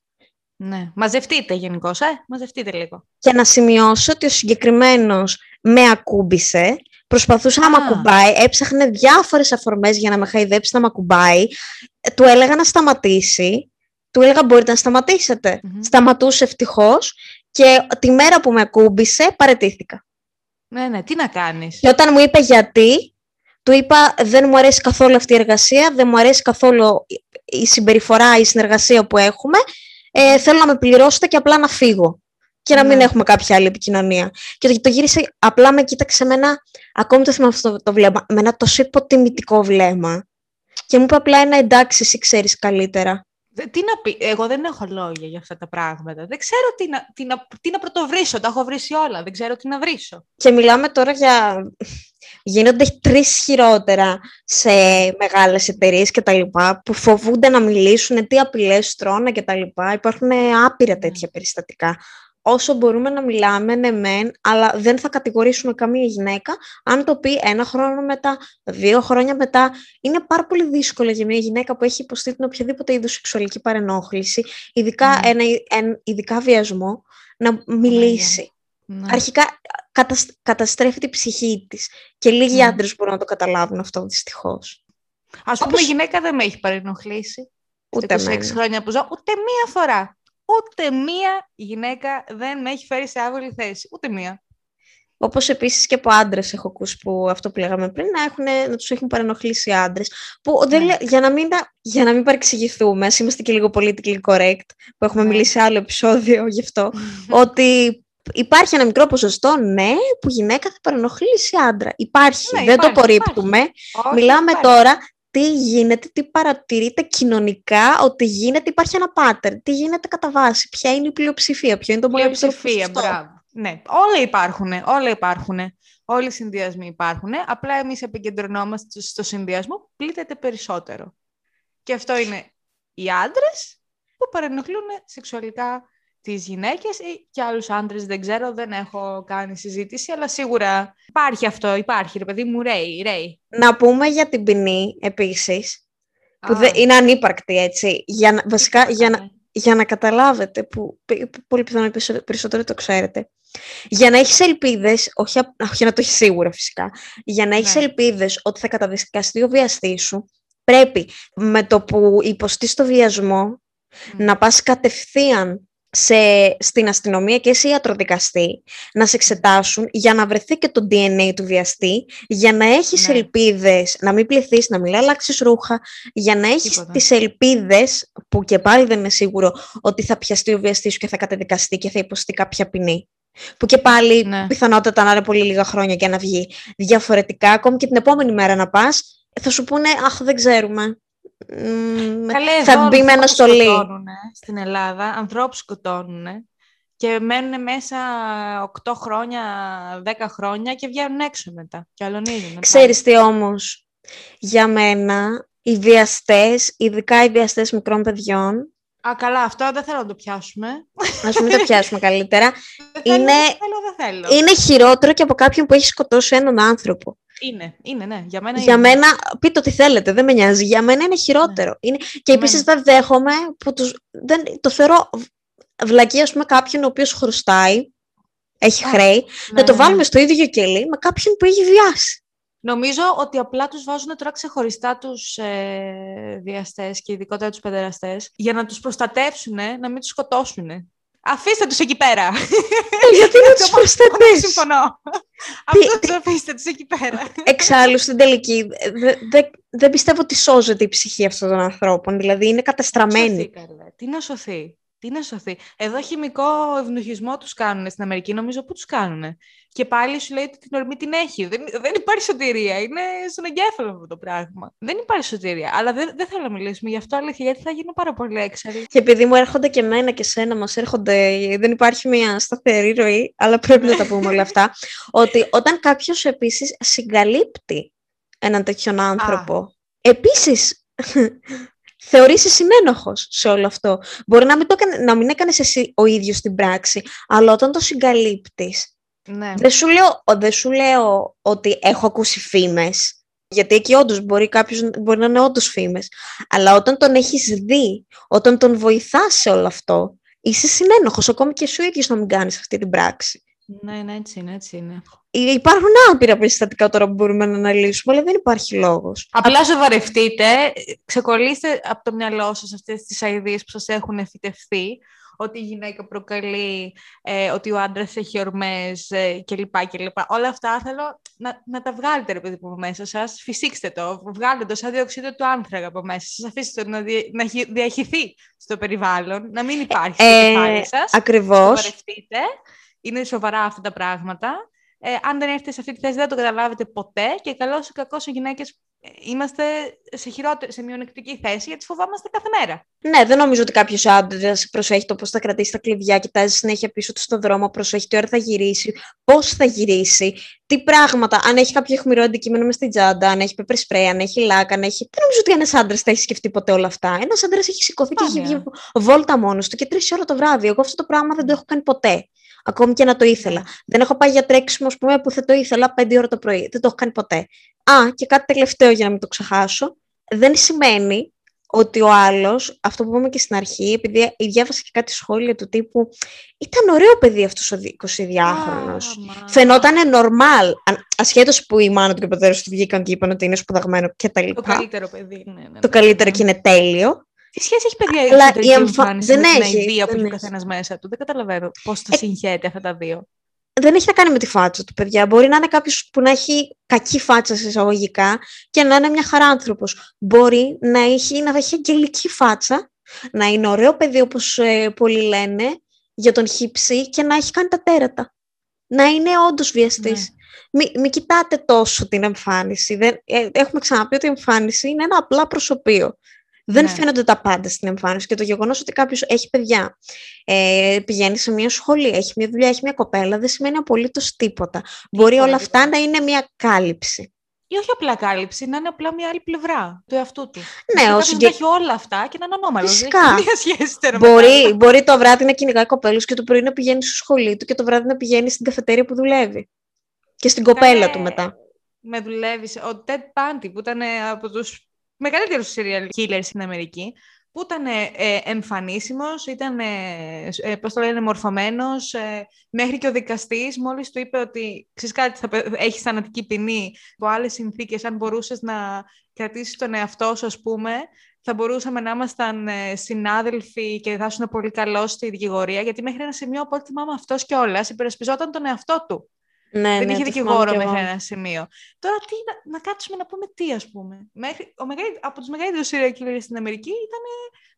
Ναι. Μαζευτείτε γενικώς, ε. Μαζευτείτε λίγο. Και να σημειώσω ότι ο συγκεκριμένος με ακούμπησε. Προσπαθούσε να με ακουμπάει, έψαχνε διάφορες αφορμές για να με χαϊδέψει να με ακουμπάει. Ε, του έλεγα να σταματήσει. Του έλεγα μπορείτε να σταματήσετε. Σταματούσε ευτυχώς και τη μέρα που με ακούμπησε παρετήθηκα. Ναι, ναι, τι να κάνεις; Και όταν μου είπε γιατί, του είπα δεν μου αρέσει καθόλου αυτή η εργασία, δεν μου αρέσει καθόλου η συμπεριφορά, η συνεργασία που έχουμε ε, θέλω να με πληρώσετε και απλά να φύγω και να μην ναι. έχουμε κάποια άλλη επικοινωνία. Και το, το γύρισε, απλά με κοίταξε με ένα, ακόμη το θυμάμαι αυτό το βλέμμα, με ένα τόσο υποτιμητικό βλέμμα. Και μου είπε απλά ένα εντάξει, εσύ ξέρεις καλύτερα. Τι να πει, εγώ δεν έχω λόγια για αυτά τα πράγματα. Δεν ξέρω τι να, τι να, τι να πρωτοβρίσω, τα έχω βρήσει όλα, δεν ξέρω τι να βρίσω. Και μιλάμε τώρα για γίνονται τρεις χειρότερα σε μεγάλες εταιρείες και τα λοιπά, που φοβούνται να μιλήσουν, τι απειλές τρώνε και τα λοιπά. Υπάρχουν άπειρα τέτοια περιστατικά. Όσο μπορούμε να μιλάμε, ναι μεν, αλλά δεν θα κατηγορήσουμε καμία γυναίκα αν το πει ένα χρόνο μετά, δύο χρόνια μετά. Είναι πάρα πολύ δύσκολο για μια γυναίκα που έχει υποστεί την οποιαδήποτε είδους σεξουαλική παρενόχληση, ειδικά, ένα, ειδικά βιασμό, να μιλήσει. Ναι. Αρχικά καταστρέφει την ψυχή της. Και λίγοι ναι. άντρες μπορούν να το καταλάβουν αυτό, δυστυχώς. Α πούμε, η γυναίκα δεν με έχει παρενοχλήσει. Ούτε 26 χρόνια που ζω, ούτε μία φορά. Ούτε μία γυναίκα δεν με έχει φέρει σε άβολη θέση. Ούτε μία. Όπως επίσης και από άντρες έχω ακούσει που αυτό που λέγαμε πριν, να, έχουν, να τους έχουν παρενοχλήσει άντρες. Που ναι. για, να μην, για να μην παρεξηγηθούμε, ας είμαστε και λίγο politically correct, που έχουμε ναι. μιλήσει σε άλλο επεισόδιο γι' αυτό, <laughs> ότι Υπάρχει ένα μικρό ποσοστό, ναι, που γυναίκα θα παρενοχλήσει άντρα. Υπάρχει, ναι, δεν το απορρίπτουμε. Μιλάμε τώρα τι γίνεται, τι παρατηρείται κοινωνικά ότι γίνεται, υπάρχει ένα pattern. Τι γίνεται κατά βάση, ποια είναι η πλειοψηφία, ποιο είναι το μεγαλύτερο ποσοστό. μπράβο. Ναι, όλα υπάρχουν, όλα υπάρχουν. Όλοι οι συνδυασμοί υπάρχουν. Απλά εμείς επικεντρωνόμαστε στο συνδυασμό που πλήττεται περισσότερο. Και αυτό είναι οι άντρες που παρενοχλούν σεξουαλικά τις γυναίκες ή και άλλους άντρες, δεν ξέρω, δεν έχω κάνει συζήτηση, αλλά σίγουρα υπάρχει αυτό, υπάρχει, ρε παιδί μου, ρέει, ρέει. Να πούμε για την ποινή, επίσης, που είναι ανύπαρκτη, έτσι, για να, βασικά, για να, για να καταλάβετε, που πολύ πιθανό περισσότερο το ξέρετε. Για να έχεις ελπίδες, όχι, όχι να το έχεις σίγουρα φυσικά, για να έχεις ναι. ελπίδες ότι θα καταδικαστεί ο βιαστής σου, πρέπει με το που υποστείς το βιασμό να πας κατευθείαν σε, στην αστυνομία και σε ιατροδικαστή να σε εξετάσουν για να βρεθεί και το DNA του βιαστή, για να έχεις ναι. ελπίδες, να μην πληθείς, να μην αλλάξεις ρούχα, για να έχεις Τίποτα. τις ελπίδες, που και πάλι δεν είναι σίγουρο ότι θα πιαστεί ο βιαστής σου και θα καταδικαστεί και θα υποστεί κάποια ποινή. Που και πάλι ναι. πιθανότατα να είναι πολύ λίγα χρόνια και να βγει διαφορετικά, ακόμη και την επόμενη μέρα να πας, θα σου πούνε «Αχ, δεν ξέρουμε». Καλέ, θα μπει με αναστολή. Στην Ελλάδα ανθρώπους σκοτώνουν και μένουν μέσα 8 χρόνια, 10 χρόνια και βγαίνουν έξω μετά και αλωνίζουν. Ξέρεις τι όμως, για μένα οι βιαστές, ειδικά οι βιαστές μικρών παιδιών, Α, καλά, αυτό δεν θέλω να το πιάσουμε. Ας μην το πιάσουμε <laughs> καλύτερα. είναι, θέλω, δεν θέλω, είναι χειρότερο και από κάποιον που έχει σκοτώσει έναν άνθρωπο. Είναι, είναι, ναι. Για μένα Για είναι. μένα, πείτε ό,τι θέλετε, δεν με νοιάζει. Για μένα είναι χειρότερο. Ναι. Είναι... Και επίσης δεν δέχομαι που τους... δεν... το θεωρώ βλακία, ας πούμε, κάποιον ο οποίος χρωστάει, έχει Α, χρέη, Ναι, να το ναι, ναι. βάλουμε στο ίδιο κελί με κάποιον που έχει βιάσει. Νομίζω ότι απλά τους βάζουν τώρα ξεχωριστά τους ε, διαστές και ειδικότερα τους παιδεραστές για να τους προστατεύσουν, να μην τους σκοτώσουν. Αφήστε τους εκεί πέρα. Ε, γιατί να Είναι <laughs> τους το μόνο που προστατεύσει. Συμφωνώ. Αυτούς αφήστε τους εκεί πέρα. Εξάλλου, στην τελική, δε- δε- δεν πιστεύω ότι σώζεται η ψυχή αυτών των ανθρώπων. Δηλαδή, είναι Σωθεί, κατεστραμμένη. καλέ. Τι να σωθεί. Τι να σωθεί. Εδώ χημικό ευνοχισμό τους κάνουν στην Αμερική. Νομίζω πού τους κάνουν. Και πάλι σου λέει ότι την ορμή την έχει. Δεν, δεν υπάρχει σωτηρία. Είναι στον εγκέφαλο αυτό το πράγμα. Δεν υπάρχει σωτηρία. Αλλά δεν, δεν θέλω να μιλήσουμε γι' αυτό αλήθεια, γιατί θα γίνω πάρα πολύ έξαλλη. Και επειδή μου έρχονται και εμένα και σένα, μας έρχονται, δεν υπάρχει μια σταθερή ροή, αλλά πρέπει να τα πούμε όλα αυτά, <laughs> ότι όταν κάποιος επίσης συγκαλύπτει έναν τέτοιον άνθρωπο, επίσης <laughs> θεωρείσαι συνένοχος σε όλο αυτό. Μπορεί να μην, το, έκανε- να μην έκανες εσύ ο ίδιος την πράξη, αλλά όταν το συγκαλύπτεις, Ναι. δεν σου λέω, δεν σου λέω ότι έχω ακούσει φήμες, γιατί εκεί όντως μπορεί κάποιος μπορεί να είναι όντως φήμες. Αλλά όταν τον έχεις δει, όταν τον βοηθάς σε όλο αυτό, είσαι συνένοχος, ακόμη και εσύ ο ίδιος να μην κάνεις αυτή την πράξη. ναι, ναι, έτσι είναι, έτσι είναι. Ε, Υπάρχουν άπειρα περιστατικά τώρα που μπορούμε να αναλύσουμε, αλλά δεν υπάρχει λόγος. Απλά σοβαρευτείτε, ξεκολλήστε από το μυαλό σας αυτές τις αηδίες που σας έχουν εφητευθεί, ότι η γυναίκα προκαλεί, ε, ότι ο άντρας έχει ορμές ε, κλπ. κλπ. Όλα αυτά θέλω να, να τα βγάλετε ρε παιδί μου από μέσα σας, φυσήξτε το, βγάλτε το σαν διοξείδιο του άνθρακα από μέσα σας, αφήστε το να, δια- να χει- διαχυθεί στο περιβάλλον, να μην υπάρχει στο Ε, κεφάλι σας. Ακριβώς. Σοβαρευτείτε, είναι σοβαρά αυτά τα πράγματα. Ε, αν δεν έρθετε σε αυτή τη θέση δεν το καταλάβετε ποτέ και καλό ή κακός οι γυναίκες ε, είμαστε σε, χειρότερη, σε μειονεκτική θέση γιατί φοβάμαστε κάθε μέρα. Ναι, δεν νομίζω ότι κάποιος άντρας προσέχει το πώς θα κρατήσει τα κλειδιά, κοιτάζει συνέχεια πίσω του στον δρόμο, προσέχει τι ώρα θα γυρίσει, πώς θα γυρίσει, τι πράγματα, αν έχει κάποιο αιχμηρό αντικείμενο μες στην τσάντα, αν έχει pepper spray, αν έχει λάκα, αν έχει. Δεν νομίζω ότι ένας άντρας τα έχει σπουδεί ποτέ όλα αυτά. Ένας άντρας έχει σηκωθεί και έχει Σπάνια. βγει βόλτα μόνος του και τρεις ώρα το βράδυ. Εγώ αυτό το πράγμα δεν το έχω κάνει ποτέ. Ακόμη και να το ήθελα. Δεν έχω πάει για τρέξιμο, ας πούμε, που θα το ήθελα 5 ώρα το πρωί. Δεν το έχω κάνει ποτέ. Α, και κάτι τελευταίο για να μην το ξεχάσω. Δεν σημαίνει ότι ο άλλος, αυτό που είπαμε και στην αρχή, επειδή διάβασα και κάτι σχόλια του τύπου, ήταν ωραίο παιδί αυτός ο 22χρονο. Άμα. Φαινόταν normal, ασχέτως που η μάνα του και ο πατέρας του βγήκαν και είπαν ότι είναι σπουδαγμένο κτλ. Το καλύτερο παιδί. Ναι, ναι, Το ναι. καλύτερο και είναι τέλειο. Τι σχέση έχει παιδιά η Αλλά εξωτερική η εμφα- εμφάνιση δεν με την έχει, αηδία που δεν έχει ο έχει. καθένας μέσα του; Δεν καταλαβαίνω πώς τα Ε, συγχαίρεται αυτά τα δύο. δεν έχει να κάνει με τη φάτσα του, παιδιά. Μπορεί να είναι κάποιος που να έχει κακή φάτσα σε εισαγωγικά και να είναι μια χαρά άνθρωπος. Μπορεί να έχει, να έχει αγγελική φάτσα, να είναι ωραίο παιδί όπως πολλοί λένε για τον χύψη και να έχει κάνει τα τέρατα. Να είναι όντως βιαστής. Ναι. Μην μη κοιτάτε τόσο την εμφάνιση. Δεν, ε, έχουμε ξαναπεί ότι η εμφάνιση είναι ένα απλά προσωπείο. Δεν Ναι. φαίνονται τα πάντα στην εμφάνιση και το γεγονός ότι κάποιος έχει παιδιά, ε, πηγαίνει σε μια σχολή, έχει μια δουλειά, έχει μια κοπέλα, δεν σημαίνει απολύτως τίποτα. Μπορεί όλα Τίποτα, αυτά να είναι μια κάλυψη. Ή όχι απλά κάλυψη, να είναι απλά μια άλλη πλευρά του εαυτού του. Ναι, Μπορεί ο κάποιος συγκε- να έχει όλα αυτά και να είναι ανώμαλος. Φυσικά. Δεν έχει καμία σχέση τώρα με τα Μπορεί, άλλα. μπορεί το βράδυ να κυνηγάει κοπέλους και το πρωί να πηγαίνει στο σχολείο του και το βράδυ να πηγαίνει στην καφετέρια που δουλεύει. Και στην κοπέλα Καλέ, του μετά. Με δουλεύει. Ο Ted Bundy, που ήταν ε, από τους μεγαλύτερου serial killers στην Αμερική, που ήταν ε, ε, εμφανίσιμος, ήταν, ε, ε, πώς το λένε, μορφωμένος, ε, μέχρι και ο δικαστής μόλις του είπε ότι ξέρεις κάτι, θα πε- έχεις θανατική ποινή, από άλλες συνθήκες, αν μπορούσες να κρατήσεις τον εαυτό σου, ας πούμε, θα μπορούσαμε να ήμασταν ε, συνάδελφοι και θα ήσουν πολύ καλός στη δικηγορία, γιατί μέχρι ένα σημείο, από ό,τι θυμάμαι αυτός κιόλας, υπερασπιζόταν τον εαυτό του. Ναι, Δεν ναι, είχε το δικηγόρο θυμάμαι κι μέχρι εγώ. ένα σημείο. Τώρα τι να, να κάτσουμε να πούμε τι, ας πούμε. Μέχρι, ο μεγαλύτερο, από τους μεγαλύτερους serial killers στην Αμερική ήταν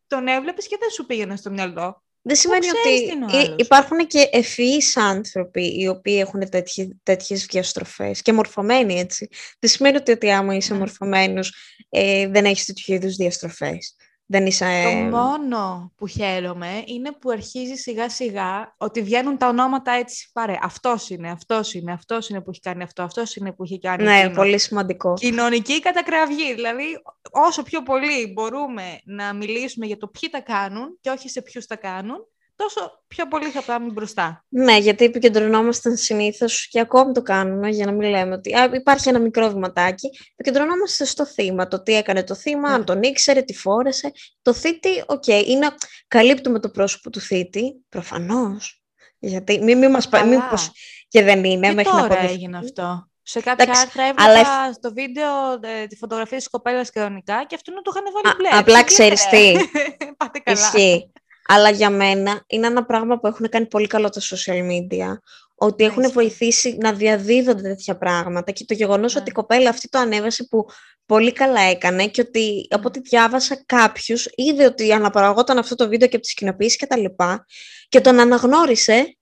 τον έβλεπες και δεν σου πήγαινε στο μυαλό. Δεν σημαίνει ξέρεις ότι τι είναι ο ε, άλλος; υπάρχουν και ευφυείς άνθρωποι οι οποίοι έχουν τέτοιες, τέτοιες διαστροφές και μορφωμένοι έτσι. Δεν σημαίνει ότι, ότι άμα είσαι Ναι. μορφωμένος ε, δεν έχεις τέτοιου είδους διαστροφές. Δεν είσαι... Το ε, μόνο που χαίρομαι είναι που αρχίζει σιγά σιγά ότι βγαίνουν τα ονόματα έτσι πάρε. Αυτός είναι, αυτός είναι, αυτός είναι που έχει κάνει αυτό, αυτός είναι που έχει κάνει ναι, εκείνο. πολύ σημαντικό. Κοινωνική κατακραυγή. Δηλαδή, όσο πιο πολύ μπορούμε να μιλήσουμε για το ποιοι τα κάνουν και όχι σε ποιους τα κάνουν, τόσο πιο πολύ θα πάμε μπροστά. Ναι, γιατί επικεντρωνόμαστε συνήθως και ακόμη το κάνουμε, για να μην λέμε ότι α, υπάρχει ένα μικρό βηματάκι. Επικεντρωνόμαστε στο θύμα, το τι έκανε το θύμα, αν τον ήξερε, τι φόρεσε. Το θύτη, OK, okay, είναι, καλύπτουμε το πρόσωπο του θύτη, προφανώς. Γιατί μην, μην μας πάει, μήπως και δεν είναι. Και μέχρι τώρα να έγινε αυτό; Σε κάποια Εντάξει, άρθρα έβλεπα αλλά... στο βίντεο ε, τη φωτογραφία της κοπέλας κανονικά και αυτό να το είχαν βάλει blur. Απλά ξέρεις τι. <laughs> Πάτε καλά. Ισχύει. Αλλά για μένα είναι ένα πράγμα που έχουν κάνει πολύ καλό τα social media. Ότι έχουν βοηθήσει να διαδίδονται τέτοια πράγματα και το γεγονός ναι. ότι η κοπέλα αυτή το ανέβασε που πολύ καλά έκανε και ότι από ό,τι διάβασα κάποιος είδε ότι αναπαραγόταν αυτό το βίντεο και από τις κοινοποίησεις και τα λοιπά και τον αναγνώρισε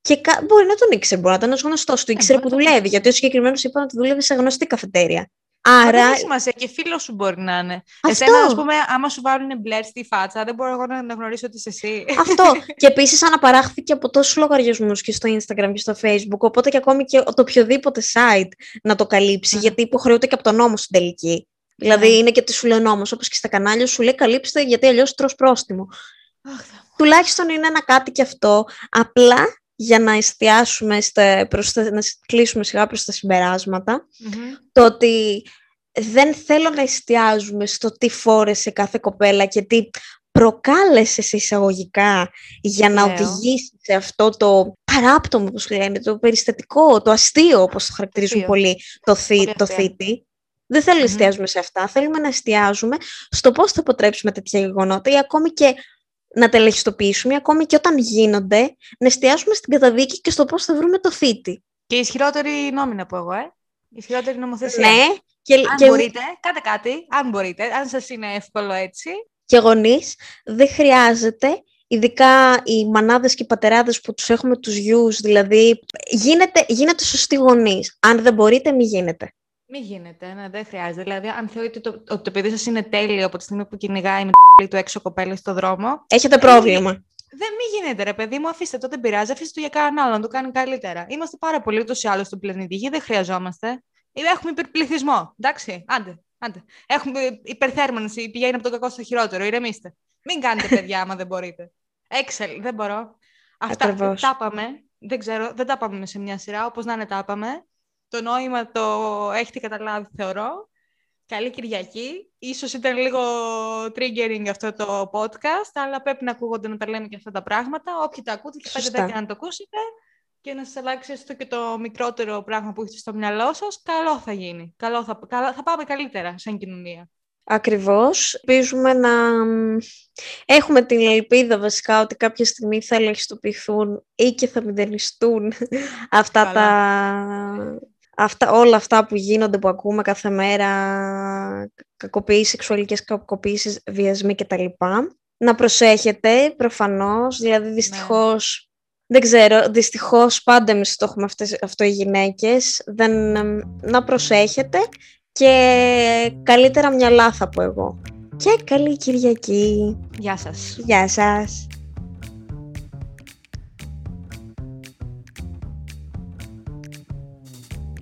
και κα... μπορεί να τον ήξερε, μπορεί να ήταν γνωστός του, ήξερε που δουλεύει. Γιατί ο συγκεκριμένος είπα ότι δουλεύει σε γνωστή καφετέρια. Άρα. Δεν έχει σημασία και φίλος σου μπορεί να είναι. Αυτό. Εσένα, ας πούμε, άμα σου βάλουν μπλερ στη φάτσα, δεν μπορώ εγώ να αναγνωρίσω ότι είσαι εσύ. Αυτό. <laughs> και επίσης αναπαράχθηκε από τόσους λογαριασμούς και στο Instagram και στο Facebook. Οπότε και ακόμη και το οποιοδήποτε site να το καλύψει, mm. γιατί υποχρεούται και από τον νόμο στην τελική. Mm. Δηλαδή είναι και τι σου λέει νόμος, όπως και στα κανάλια σου λέει καλύψτε, γιατί αλλιώς τρως πρόστιμο. Αχ, Τουλάχιστον είναι ένα κάτι και αυτό. Απλά για να εστιάσουμε, στα, προς να κλείσουμε σιγά προς τα συμπεράσματα, το ότι δεν θέλω να εστιάζουμε στο τι φόρεσε κάθε κοπέλα και τι προκάλεσες σε εισαγωγικά για να οδηγήσεις σε αυτό το παράπτωμο, όπως λένε, το περιστατικό, το αστείο, όπως το χαρακτηρίζουν πολύ, το, θή, το θήτη. Δεν θέλω να εστιάζουμε σε αυτά. Θέλουμε να εστιάζουμε στο πώς θα αποτρέψουμε τέτοια γεγονότα ή ακόμη και να τα ελεγχιστοποιήσουμε, ακόμη και όταν γίνονται, να εστιάσουμε στην καταδίκη και στο πώς θα βρούμε το θήτη. Και ισχυρότερη νόμη να πω εγώ, ε. Ισχυρότερη νομοθεσία. Ναι. Και, αν και... μπορείτε, κάντε κάτι, αν μπορείτε, αν σας είναι εύκολο έτσι. Και γονείς, δεν χρειάζεται ειδικά οι μανάδες και οι πατεράδες που τους έχουμε τους γιους, δηλαδή γίνεται, γίνεται σωστή γονείς. Αν δεν μπορείτε, μη γίνεται. Μην γίνεται, ναι, δεν χρειάζεται. Δηλαδή, αν θεωρείτε το, ότι το παιδί σας είναι τέλειο από τη στιγμή που κυνηγάει με το του έξω κοπέλα στο δρόμο. Έχετε πρόβλημα. Δεν μη γίνεται, ρε παιδί μου, αφήστε το, δεν πειράζει. Αφήστε το για κανέναν άλλο να το κάνει καλύτερα. Είμαστε πάρα πολύ ούτως ή άλλως στον πλανήτη Γη, δεν χρειαζόμαστε. Έχουμε υπερπληθυσμό. Εντάξει, άντε. άντε. Έχουμε υπερθέρμανση, πηγαίνει από το κακό στο χειρότερο. Ηρεμήστε. Μην κάνετε <laughs> παιδιά, άμα δεν μπορείτε. Excel, δεν μπορώ. Αυτά τα πάμε. Δεν ξέρω, δεν τα πάμε σε μια σειρά. Όπως να είναι, τα πάμε το νόημα το έχετε καταλάβει, θεωρώ. Καλή Κυριακή. Ίσως ήταν λίγο triggering αυτό το podcast, αλλά πρέπει να ακούγονται να τα λέμε και αυτά τα πράγματα. Όποιοι τα ακούτε και πάτε να το ακούσετε και να σας αλλάξει έστω και το μικρότερο πράγμα που έχετε στο μυαλό σας, καλό θα γίνει. Καλό θα, θα πάμε καλύτερα σαν κοινωνία. Ακριβώς. Ελπίζουμε να έχουμε την ελπίδα βασικά ότι κάποια στιγμή θα ελεγχιστοποιηθούν ή και θα μηδενιστούν <laughs> αυτά τα αυτά, όλα αυτά που γίνονται, που ακούμε κάθε μέρα, κακοποίησεις, σεξουαλικές κακοποίησεις, βιασμοί κτλ. Να προσέχετε, προφανώς, δηλαδή ναι. δυστυχώς, δεν ξέρω, δυστυχώς πάντα εμείς το έχουμε αυτές, αυτό οι γυναίκες, δεν, να προσέχετε και καλύτερα μυαλά θα πω εγώ. Και καλή Κυριακή. Γεια σας. Γεια σας.